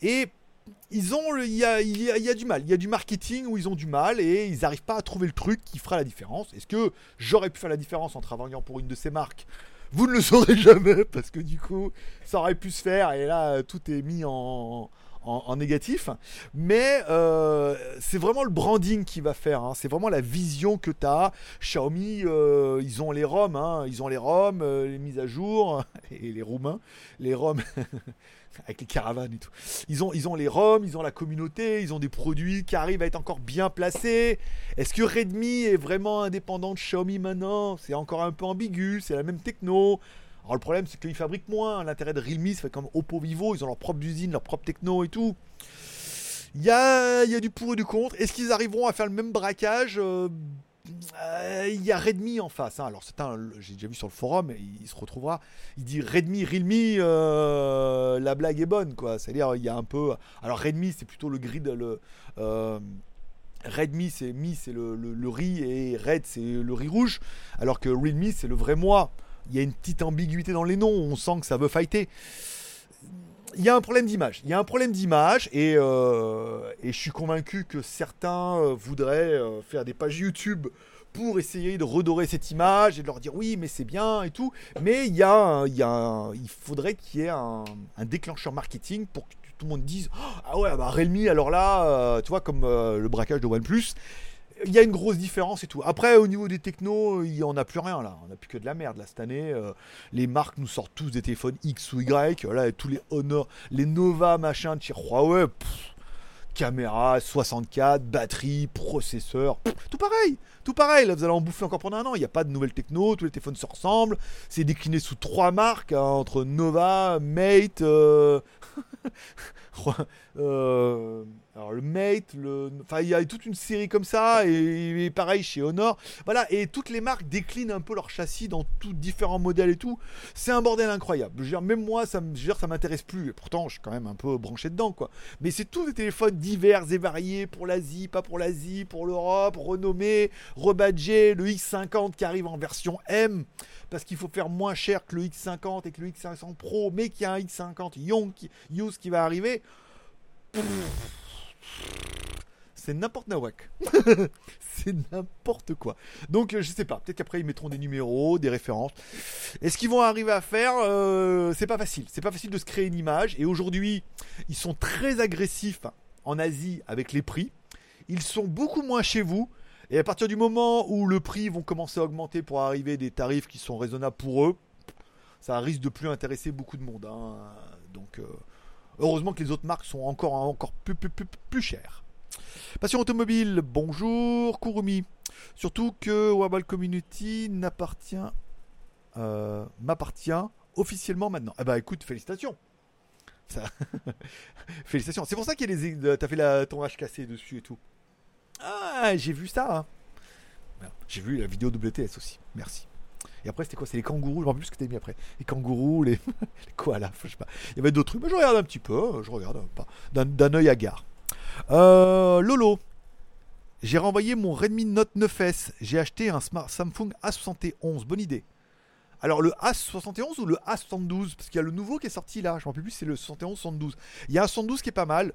Et ils ont, il y a, y y a du mal. Il y a du marketing où ils ont du mal et ils n'arrivent pas à trouver le truc qui fera la différence. Est-ce que j'aurais pu faire la différence en travaillant pour une de ces marques vous ne le saurez jamais parce que du coup, ça aurait pu se faire et là, tout est mis en, en, négatif. Mais euh, c'est vraiment le branding qui va faire. hein. C'est vraiment la vision que tu as. Xiaomi, euh, ils ont les ROM, hein. ils ont les ROM, euh, les mises à jour et les Roumains, les ROM avec les caravanes et tout. Ils ont, ils ont les ROM, ils ont la communauté, ils ont des produits qui arrivent à être encore bien placés. Est-ce que Redmi est vraiment indépendant de Xiaomi maintenant? C'est encore un peu ambigu, c'est la même techno. Alors le problème c'est qu'ils fabriquent moins. L'intérêt de Realme, c'est comme Oppo Vivo, ils ont leur propre usine, leur propre techno et tout. Il y a, y a du pour et du contre. Est-ce qu'ils arriveront à faire le même braquage? Euh, il y a Redmi en face. Hein. Alors, c'est un, j'ai déjà vu sur le forum, il, se retrouvera. Il dit Redmi, Realme, euh, la blague est bonne, quoi. C'est-à-dire, il y a un peu. Alors, Redmi, c'est plutôt le grid. Le, euh, Redmi, c'est mi, c'est le, le, riz, et Red, c'est le riz rouge. Alors que Realme, c'est le vrai moi. Il y a une petite ambiguïté dans les noms. On sent que ça veut fighter il y a un problème d'image. Il y a un problème d'image et, euh, et, je suis convaincu que certains euh, voudraient euh, faire des pages YouTube pour essayer de redorer cette image et de leur dire oui mais c'est bien et tout. Mais il, y a, il, y a il faudrait qu'il y ait un, déclencheur marketing pour que tout le monde dise ah ouais bah Realme alors là tu vois comme le braquage de OnePlus il y a une grosse différence et tout. Après, au niveau des technos, il n'y en a plus rien là. On n'a plus que de la merde là cette année. Euh, les marques nous sortent tous des téléphones X ou Y. Là, tous les Honor, les Nova, machin de chez Huawei. caméra, 64, batterie, processeur, tout pareil, tout pareil. Là, vous allez en bouffer encore pendant un an. Il n'y a pas de nouvelles techno, tous les téléphones se ressemblent. C'est décliné sous trois marques hein, entre Nova, Mate, euh... euh alors le Mate, le... enfin il y a toute une série comme ça, et, pareil chez Honor. Voilà, et toutes les marques déclinent un peu leur châssis dans tous différents modèles et tout. C'est un bordel incroyable. Je veux dire, même moi, ça, je ça m'intéresse plus. Et pourtant, je suis quand même un peu branché dedans, quoi. Mais c'est tous des téléphones divers et variés pour l'Asie, pas pour l'Asie, pour l'Europe, renommés, rebadgés, le X50 qui arrive en version M parce qu'il faut faire moins cher que le X50 et que le X500 Pro, mais qu'il y a un X50 Young qui, Use qui va arriver c'est n'importe nawak. c'est n'importe quoi. Donc euh, je sais pas, peut-être qu'après ils mettront des numéros, des références. Est-ce qu'ils vont arriver à faire euh, C'est pas facile. C'est pas facile de se créer une image. Et aujourd'hui, ils sont très agressifs en Asie avec les prix. Ils sont beaucoup moins chez vous. Et à partir du moment où le prix vont commencer à augmenter pour arriver des tarifs qui sont raisonnables pour eux, ça risque de plus intéresser beaucoup de monde. Hein. Donc euh, heureusement que les autres marques sont encore, encore plus, plus, plus, plus chères. Passion automobile, bonjour Kurumi. Surtout que Wabal Community n'appartient euh, m'appartient officiellement maintenant. Eh bah écoute, félicitations. félicitations. C'est pour ça qu'il y a les t'as fait la, ton H cassé dessus et tout. Ah, j'ai vu ça. Hein. J'ai vu la vidéo WTS aussi. Merci. Et après, c'était quoi? C'est les kangourous, je me rappelle plus ce que t'as mis après. Les kangourous, les, les koalas. Il y avait d'autres trucs, mais je regarde un petit peu, hein, je regarde pas. D'un œil à gare. Euh, Lolo, j'ai renvoyé mon Redmi Note 9S. J'ai acheté un smart Samsung A71. Bonne idée. Alors le A71 ou le A72 Parce qu'il y a le nouveau qui est sorti là. Je ne me rappelle plus c'est le 71-72. Il y a un 72 qui est pas mal.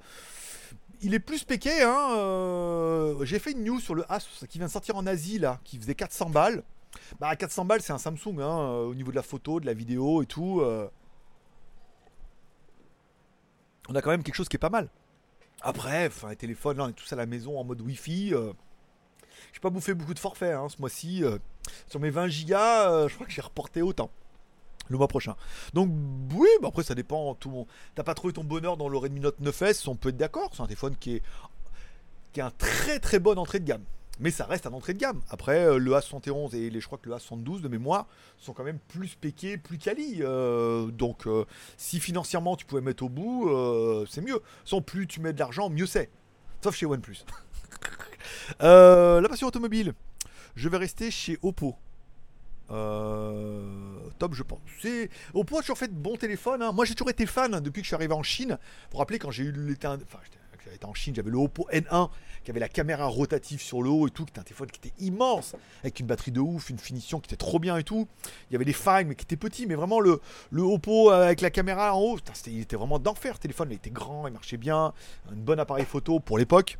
Il est plus péqué. Hein, euh, J'ai fait une news sur le A qui vient de sortir en Asie là, qui faisait 400 balles. Bah 400 balles c'est un Samsung hein, euh, au niveau de la photo, de la vidéo et tout. On a quand même quelque chose qui est pas mal. Après, enfin, les téléphones, là, on est tous à la maison en mode Wi-Fi. Euh. J'ai pas bouffé beaucoup de forfaits hein, ce mois-ci. Euh. Sur mes 20 gigas, euh, je crois que j'ai reporté autant le mois prochain. Donc oui, bah après ça dépend. Tout T'as pas trouvé ton bonheur dans le Redmi Note 9S, on peut être d'accord. C'est un téléphone qui est qui un très très bonne entrée de gamme mais ça reste un entrée de gamme. Après, euh, le A71 et les, je crois que le A72 de mémoire sont quand même plus spéqués, plus quali. Euh, donc, euh, si financièrement tu pouvais mettre au bout, c'est mieux. Sans plus tu mets de l'argent, mieux c'est. Sauf chez OnePlus. la passion automobile. Je vais rester chez Oppo. Top, je pense. C'est Oppo a toujours fait de bons téléphones. Hein. Moi, j'ai toujours été fan depuis que je suis arrivé en Chine. Vous vous rappelez quand j'ai eu l'été, enfin, j'étais en Chine, j'avais le Oppo N1 qui avait la caméra rotative sur le haut et tout, qui était un téléphone qui était immense, avec une batterie de ouf, une finition qui était trop bien et tout. Il y avait les Find, mais qui étaient petits, mais vraiment le, Oppo avec la caméra en haut, il était vraiment d'enfer. Le téléphone, il était grand, il marchait bien, un bon appareil photo pour l'époque.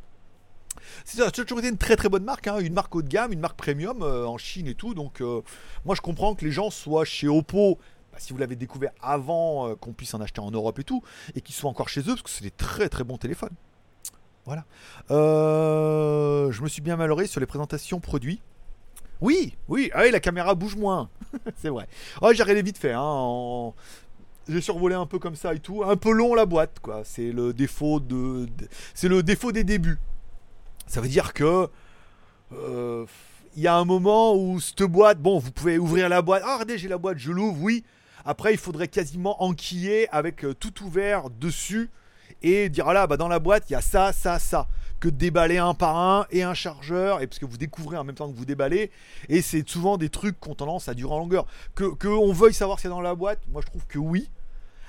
C'est toujours été une très très bonne marque, hein. une marque haut de gamme, une marque premium euh, en Chine et tout. Donc euh, moi je comprends que les gens soient chez Oppo bah, si vous l'avez découvert avant euh, qu'on puisse en acheter en Europe et tout, et qu'ils soient encore chez eux, parce que c'est des très très bons téléphones. Voilà. Je me suis bien malheureux sur les présentations produits. Oui, oui, ah la caméra bouge moins. c'est vrai. Oh, j'ai regardé vite fait. Hein, j'ai survolé un peu comme ça et tout. Un peu long la boîte, quoi. C'est le défaut de, c'est le défaut des débuts. Ça veut dire que euh, il y a un moment où cette boîte, bon, vous pouvez ouvrir la boîte. Ah, regardez, j'ai la boîte, je l'ouvre, oui. Après, il faudrait quasiment enquiller avec euh, tout ouvert dessus et dire ah là, bah dans la boîte, il y a ça, ça, ça. Que déballer un par un et un chargeur, et parce que vous découvrez en même temps que vous déballez, et c'est souvent des trucs qui ont tendance à durer en longueur. Que, veuille savoir ce qu'il dans la boîte, moi je trouve que oui.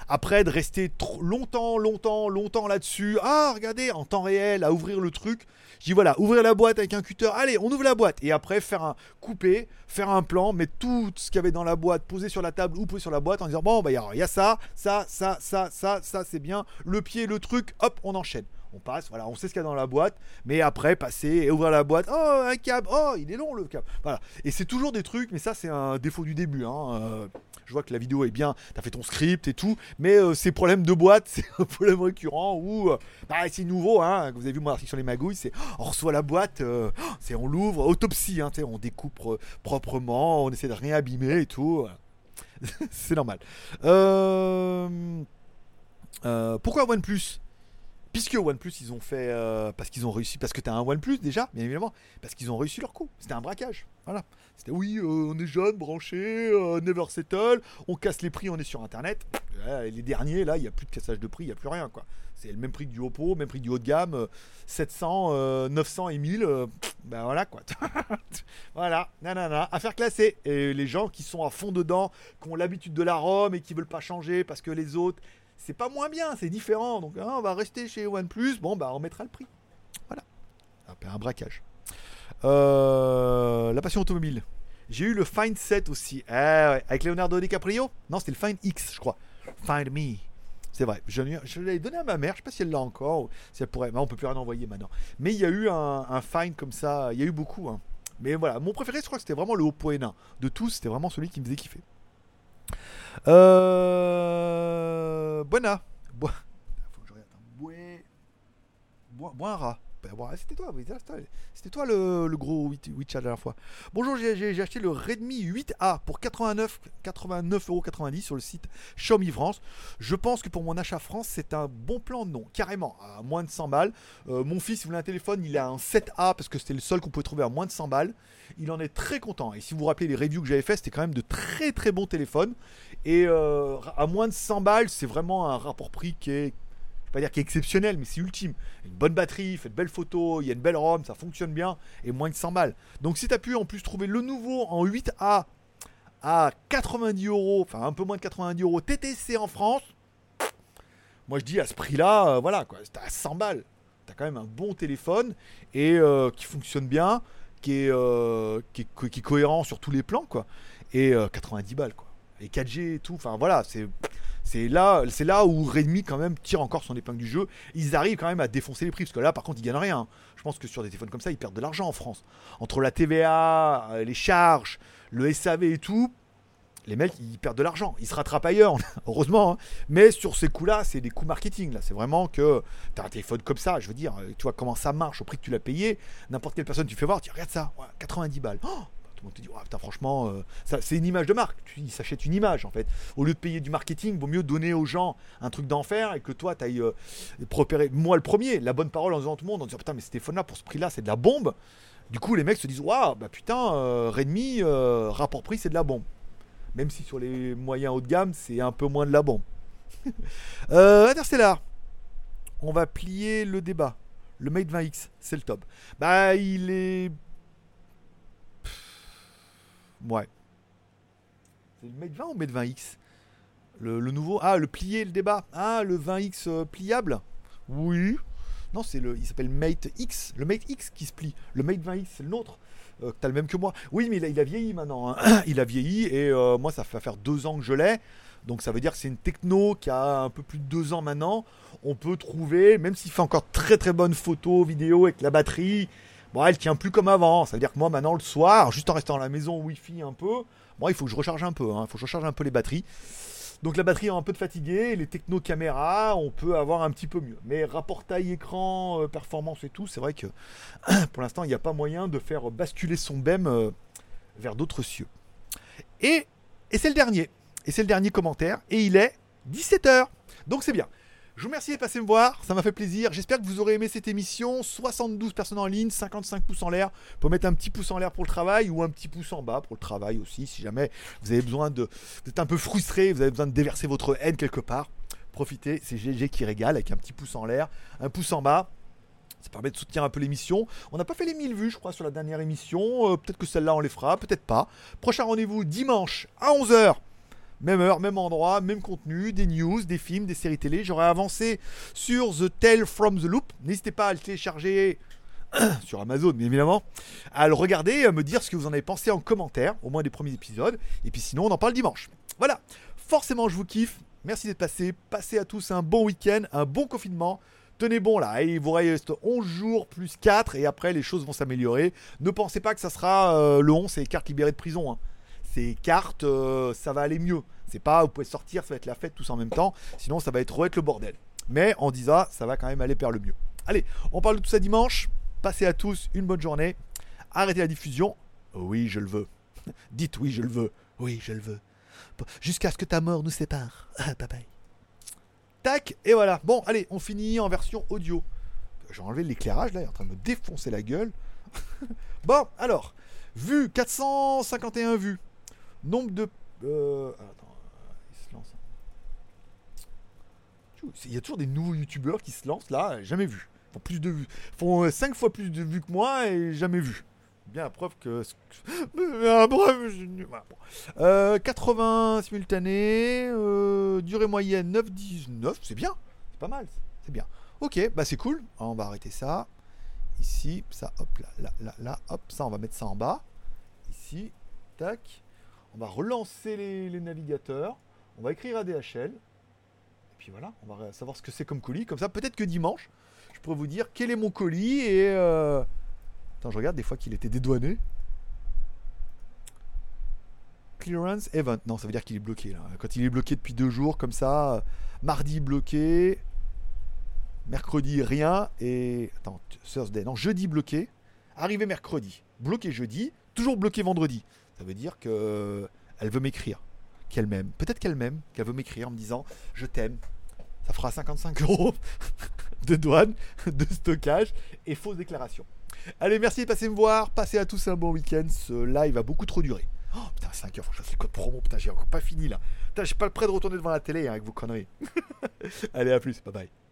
Après, de rester trop longtemps, longtemps, longtemps là-dessus. Ah, regardez, en temps réel, à ouvrir le truc. Je dis voilà, ouvrir la boîte avec un cutter. Allez, on ouvre la boîte. Et après, faire un couper, faire un plan, mettre tout ce qu'il y avait dans la boîte, poser sur la table ou poser sur la boîte en disant bon, bah, il y, a ça, ça, ça, ça, ça, ça, c'est bien. Le pied, le truc, hop, on enchaîne on passe, voilà, on sait ce qu'il y a dans la boîte, mais après passer et ouvrir la boîte, oh un câble, oh il est long le câble, voilà. Et c'est toujours des trucs, mais ça c'est un défaut du début. Hein. Euh, je vois que la vidéo est bien, t'as fait ton script et tout, mais euh, ces problèmes de boîte, c'est un problème récurrent où, euh, bah, c'est nouveau, hein, vous avez vu mon article sur les magouilles, c'est on reçoit la boîte, c'est on l'ouvre, autopsie, hein, on découpe proprement, on essaie de rien abîmer et tout. c'est normal. pourquoi OnePlus Puisque OnePlus, ils ont fait. Euh, parce qu'ils ont réussi. Parce que tu as un OnePlus déjà, bien évidemment. Parce qu'ils ont réussi leur coup. C'était un braquage. Voilà. C'était oui, euh, on est jeune, branché, euh, never settle, on casse les prix, on est sur internet. les derniers, là, il n'y a plus de cassage de prix, il n'y a plus rien. quoi. C'est le même prix que du Oppo, même prix du haut de gamme, 700, 900 et 1000. ben voilà quoi. voilà, nanana, affaire classée. Et les gens qui sont à fond dedans, qui ont l'habitude de la ROM et qui veulent pas changer parce que les autres c'est pas moins bien, c'est différent. Donc hein, on va rester chez OnePlus, bon bah on mettra le prix. Voilà. Un braquage. Euh, la passion automobile. J'ai eu le Find 7 aussi. Eh avec Leonardo DiCaprio Non, c'était le Find X, je crois. Find Me. C'est vrai. Je, l'ai donné à ma mère. Je sais pas si elle l'a encore. si elle pourrait. Mais on peut plus rien envoyer maintenant. Mais il y a eu un, Find comme ça. Il y a eu beaucoup. Hein. Mais voilà. Mon préféré, je crois que c'était vraiment le Oppo N1. De tous, c'était vraiment celui qui me faisait kiffer. Euh... Buena. Faut que je regarde. Boira. C'était toi, c'était toi le, gros Witch la dernière fois. Bonjour, j'ai acheté le Redmi 8A pour 89 89,90€ sur le site Xiaomi France. Je pense que pour mon achat France, c'est un bon plan, non, carrément, à moins de 100 balles. Euh, mon fils, il voulait un téléphone, il a un 7A parce que c'était le seul qu'on pouvait trouver à moins de 100 balles. Il en est très content. Et si vous vous rappelez les reviews que j'avais fait, c'était quand même de très très bons téléphones. Et euh, à moins de 100 balles, c'est vraiment un rapport prix qui est pas dire qu'il est exceptionnel, mais c'est ultime. Une bonne batterie, fait de belles photos, il y a une belle ROM, ça fonctionne bien, et moins de 100 balles. Donc si tu as pu en plus trouver le nouveau en 8A à 90 euros, enfin un peu moins de 90 euros TTC en France, moi je dis à ce prix-là, euh, voilà quoi, c'est à 100 balles. Tu as quand même un bon téléphone et euh, qui fonctionne bien, qui est, euh, qui est, qui, est, cohérent sur tous les plans quoi, et 90 balles quoi. Et 4G et tout, enfin voilà, c'est c'est là, c'est là où Redmi quand même tire encore son épingle du jeu. Ils arrivent quand même à défoncer les prix parce que là, par contre, ils gagnent rien. Je pense que sur des téléphones comme ça, ils perdent de l'argent en France. Entre la TVA, euh, les charges, le SAV et tout, les mecs ils perdent de l'argent, ils se rattrapent ailleurs, heureusement. Hein. Mais sur ces coups-là, c'est des coups marketing. Là, c'est vraiment que tu as un téléphone comme ça. Je veux dire, tu vois comment ça marche au prix que tu l'as payé. N'importe quelle personne tu fais voir, tu regardes ça, 90 balles. Oh on te dit, franchement, euh, c'est une image de marque. Tu, s'achète une image en fait. Au lieu de payer du marketing, vaut mieux donner aux gens un truc d'enfer et que toi, tu ailles euh, propérer. Moi, le premier, la bonne parole en disant tout le monde, en disant putain, mais ce téléphone-là, pour ce prix-là, c'est de la bombe. Du coup, les mecs se disent, waouh, bah putain, euh, Redmi, rapport prix, c'est de la bombe. Même si sur les moyens haut de gamme, c'est un peu moins de la bombe. Interstellar. On va plier le débat. Le Mate 20X, c'est le top. Bah, il est Ouais. C'est le Mate 20 ou Mate 20X le, nouveau. Ah, le plié, le débat. Ah, le 20X euh, pliable Oui. Non, c'est le. Il s'appelle Mate X. Le Mate X qui se plie. Le Mate 20X, c'est le nôtre. Euh, T'as le même que moi. Oui, mais il a, vieilli maintenant. Hein. il a vieilli et euh, moi, ça fait faire deux ans que je l'ai. Donc ça veut dire que c'est une techno qui a un peu plus de deux ans maintenant. On peut trouver, même s'il fait encore très très bonnes photos, vidéos avec la batterie, Bon, elle tient plus comme avant. Ça veut dire que moi, maintenant, le soir, juste en restant à la maison Wi-Fi un peu, bon, il faut que je recharge un peu. Hein. Il faut que je recharge un peu les batteries. Donc la batterie est un peu de fatiguée, les techno caméras, on peut avoir un petit peu mieux. Mais rapport taille écran, euh, performance et tout, c'est vrai que pour l'instant, il n'y a pas moyen de faire basculer son BEM euh, vers d'autres cieux. Et, et c'est le dernier. Et c'est le dernier commentaire. Et il est 17h. Donc c'est bien. Je vous remercie de passer me voir, ça m'a fait plaisir. J'espère que vous aurez aimé cette émission. 72 personnes en ligne, 55 pouces en l'air. Pouvez mettre un petit pouce en l'air pour le travail ou un petit pouce en bas pour le travail aussi. Si jamais vous avez besoin de. Vous êtes un peu frustré, vous avez besoin de déverser votre haine quelque part. Profitez, c'est GG qui régale avec un petit pouce en l'air, un pouce en bas. Ça permet de soutenir un peu l'émission. On n'a pas fait les 1000 vues, je crois, sur la dernière émission. Euh, peut-être que celle-là, on les fera, peut-être pas. Prochain rendez-vous dimanche à 11h. Même heure, même endroit, même contenu, des news, des films, des séries télé. J'aurais avancé sur The Tale from the Loop. N'hésitez pas à le télécharger sur Amazon, bien évidemment, à le regarder, à me dire ce que vous en avez pensé en commentaire, au moins des premiers épisodes. Et puis sinon, on en parle dimanche. Voilà, forcément, je vous kiffe. Merci d'être passé. Passez à tous un bon week-end, un bon confinement. Tenez bon là, il vous reste 11 jours plus 4 et après les choses vont s'améliorer. Ne pensez pas que ça sera euh, le 11, c'est les cartes libérées de prison. Hein. Ces cartes, euh, ça va aller mieux. C'est pas, vous pouvez sortir, ça va être la fête tous en même temps. Sinon, ça va être être le bordel. Mais en disant, ça va quand même aller vers le mieux. Allez, on parle de tout ça dimanche. Passez à tous une bonne journée. Arrêtez la diffusion. Oui, je le veux. Dites oui, je le veux. Oui, je le veux. Jusqu'à ce que ta mort nous sépare. Bye bye. Tac, et voilà. Bon, allez, on finit en version audio. J'ai enlevé l'éclairage là, il est en train de me défoncer la gueule. bon, alors, vues, 451 vues. Nombre de. Euh, attends, il se lance. Il y a toujours des nouveaux youtubeurs qui se lancent là, jamais vu. Font plus de vues. font 5 euh, fois plus de vues que moi et jamais vu bien la preuve que. Euh, 80 simultanés, euh, durée moyenne 9,19, c'est bien, c'est pas mal, c'est bien. Ok, bah c'est cool, on va arrêter ça. Ici, ça, hop, là, là, là, là, hop, ça, on va mettre ça en bas. Ici, tac. On va relancer les, navigateurs. On va écrire ADHL. Et voilà, on va savoir ce que c'est comme colis. Comme ça, peut-être que dimanche, je pourrais vous dire quel est mon colis et. Euh, je regarde des fois qu'il était dédouané. Clearance event. Non, ça veut dire qu'il est bloqué là. Quand il est bloqué depuis deux jours, comme ça, mardi bloqué, mercredi rien, et. Attends, Thursday. Non, jeudi bloqué, arrivé mercredi, bloqué jeudi, toujours bloqué vendredi. Ça veut dire que elle veut m'écrire, qu'elle m'aime. Peut-être qu'elle m'aime, qu'elle veut m'écrire en me disant je t'aime. Ça fera 55 euros de douane, de stockage et fausse déclaration. Allez, merci de passer me voir. Passez à tous un bon week-end. Ce live va beaucoup trop durer. Oh putain, 5 heures, faut que je fasse le code promo. Putain, j'ai encore pas fini là. Putain, j'ai pas le prêt de retourner devant la télé hein, avec vos conneries. Allez, à plus. Bye bye.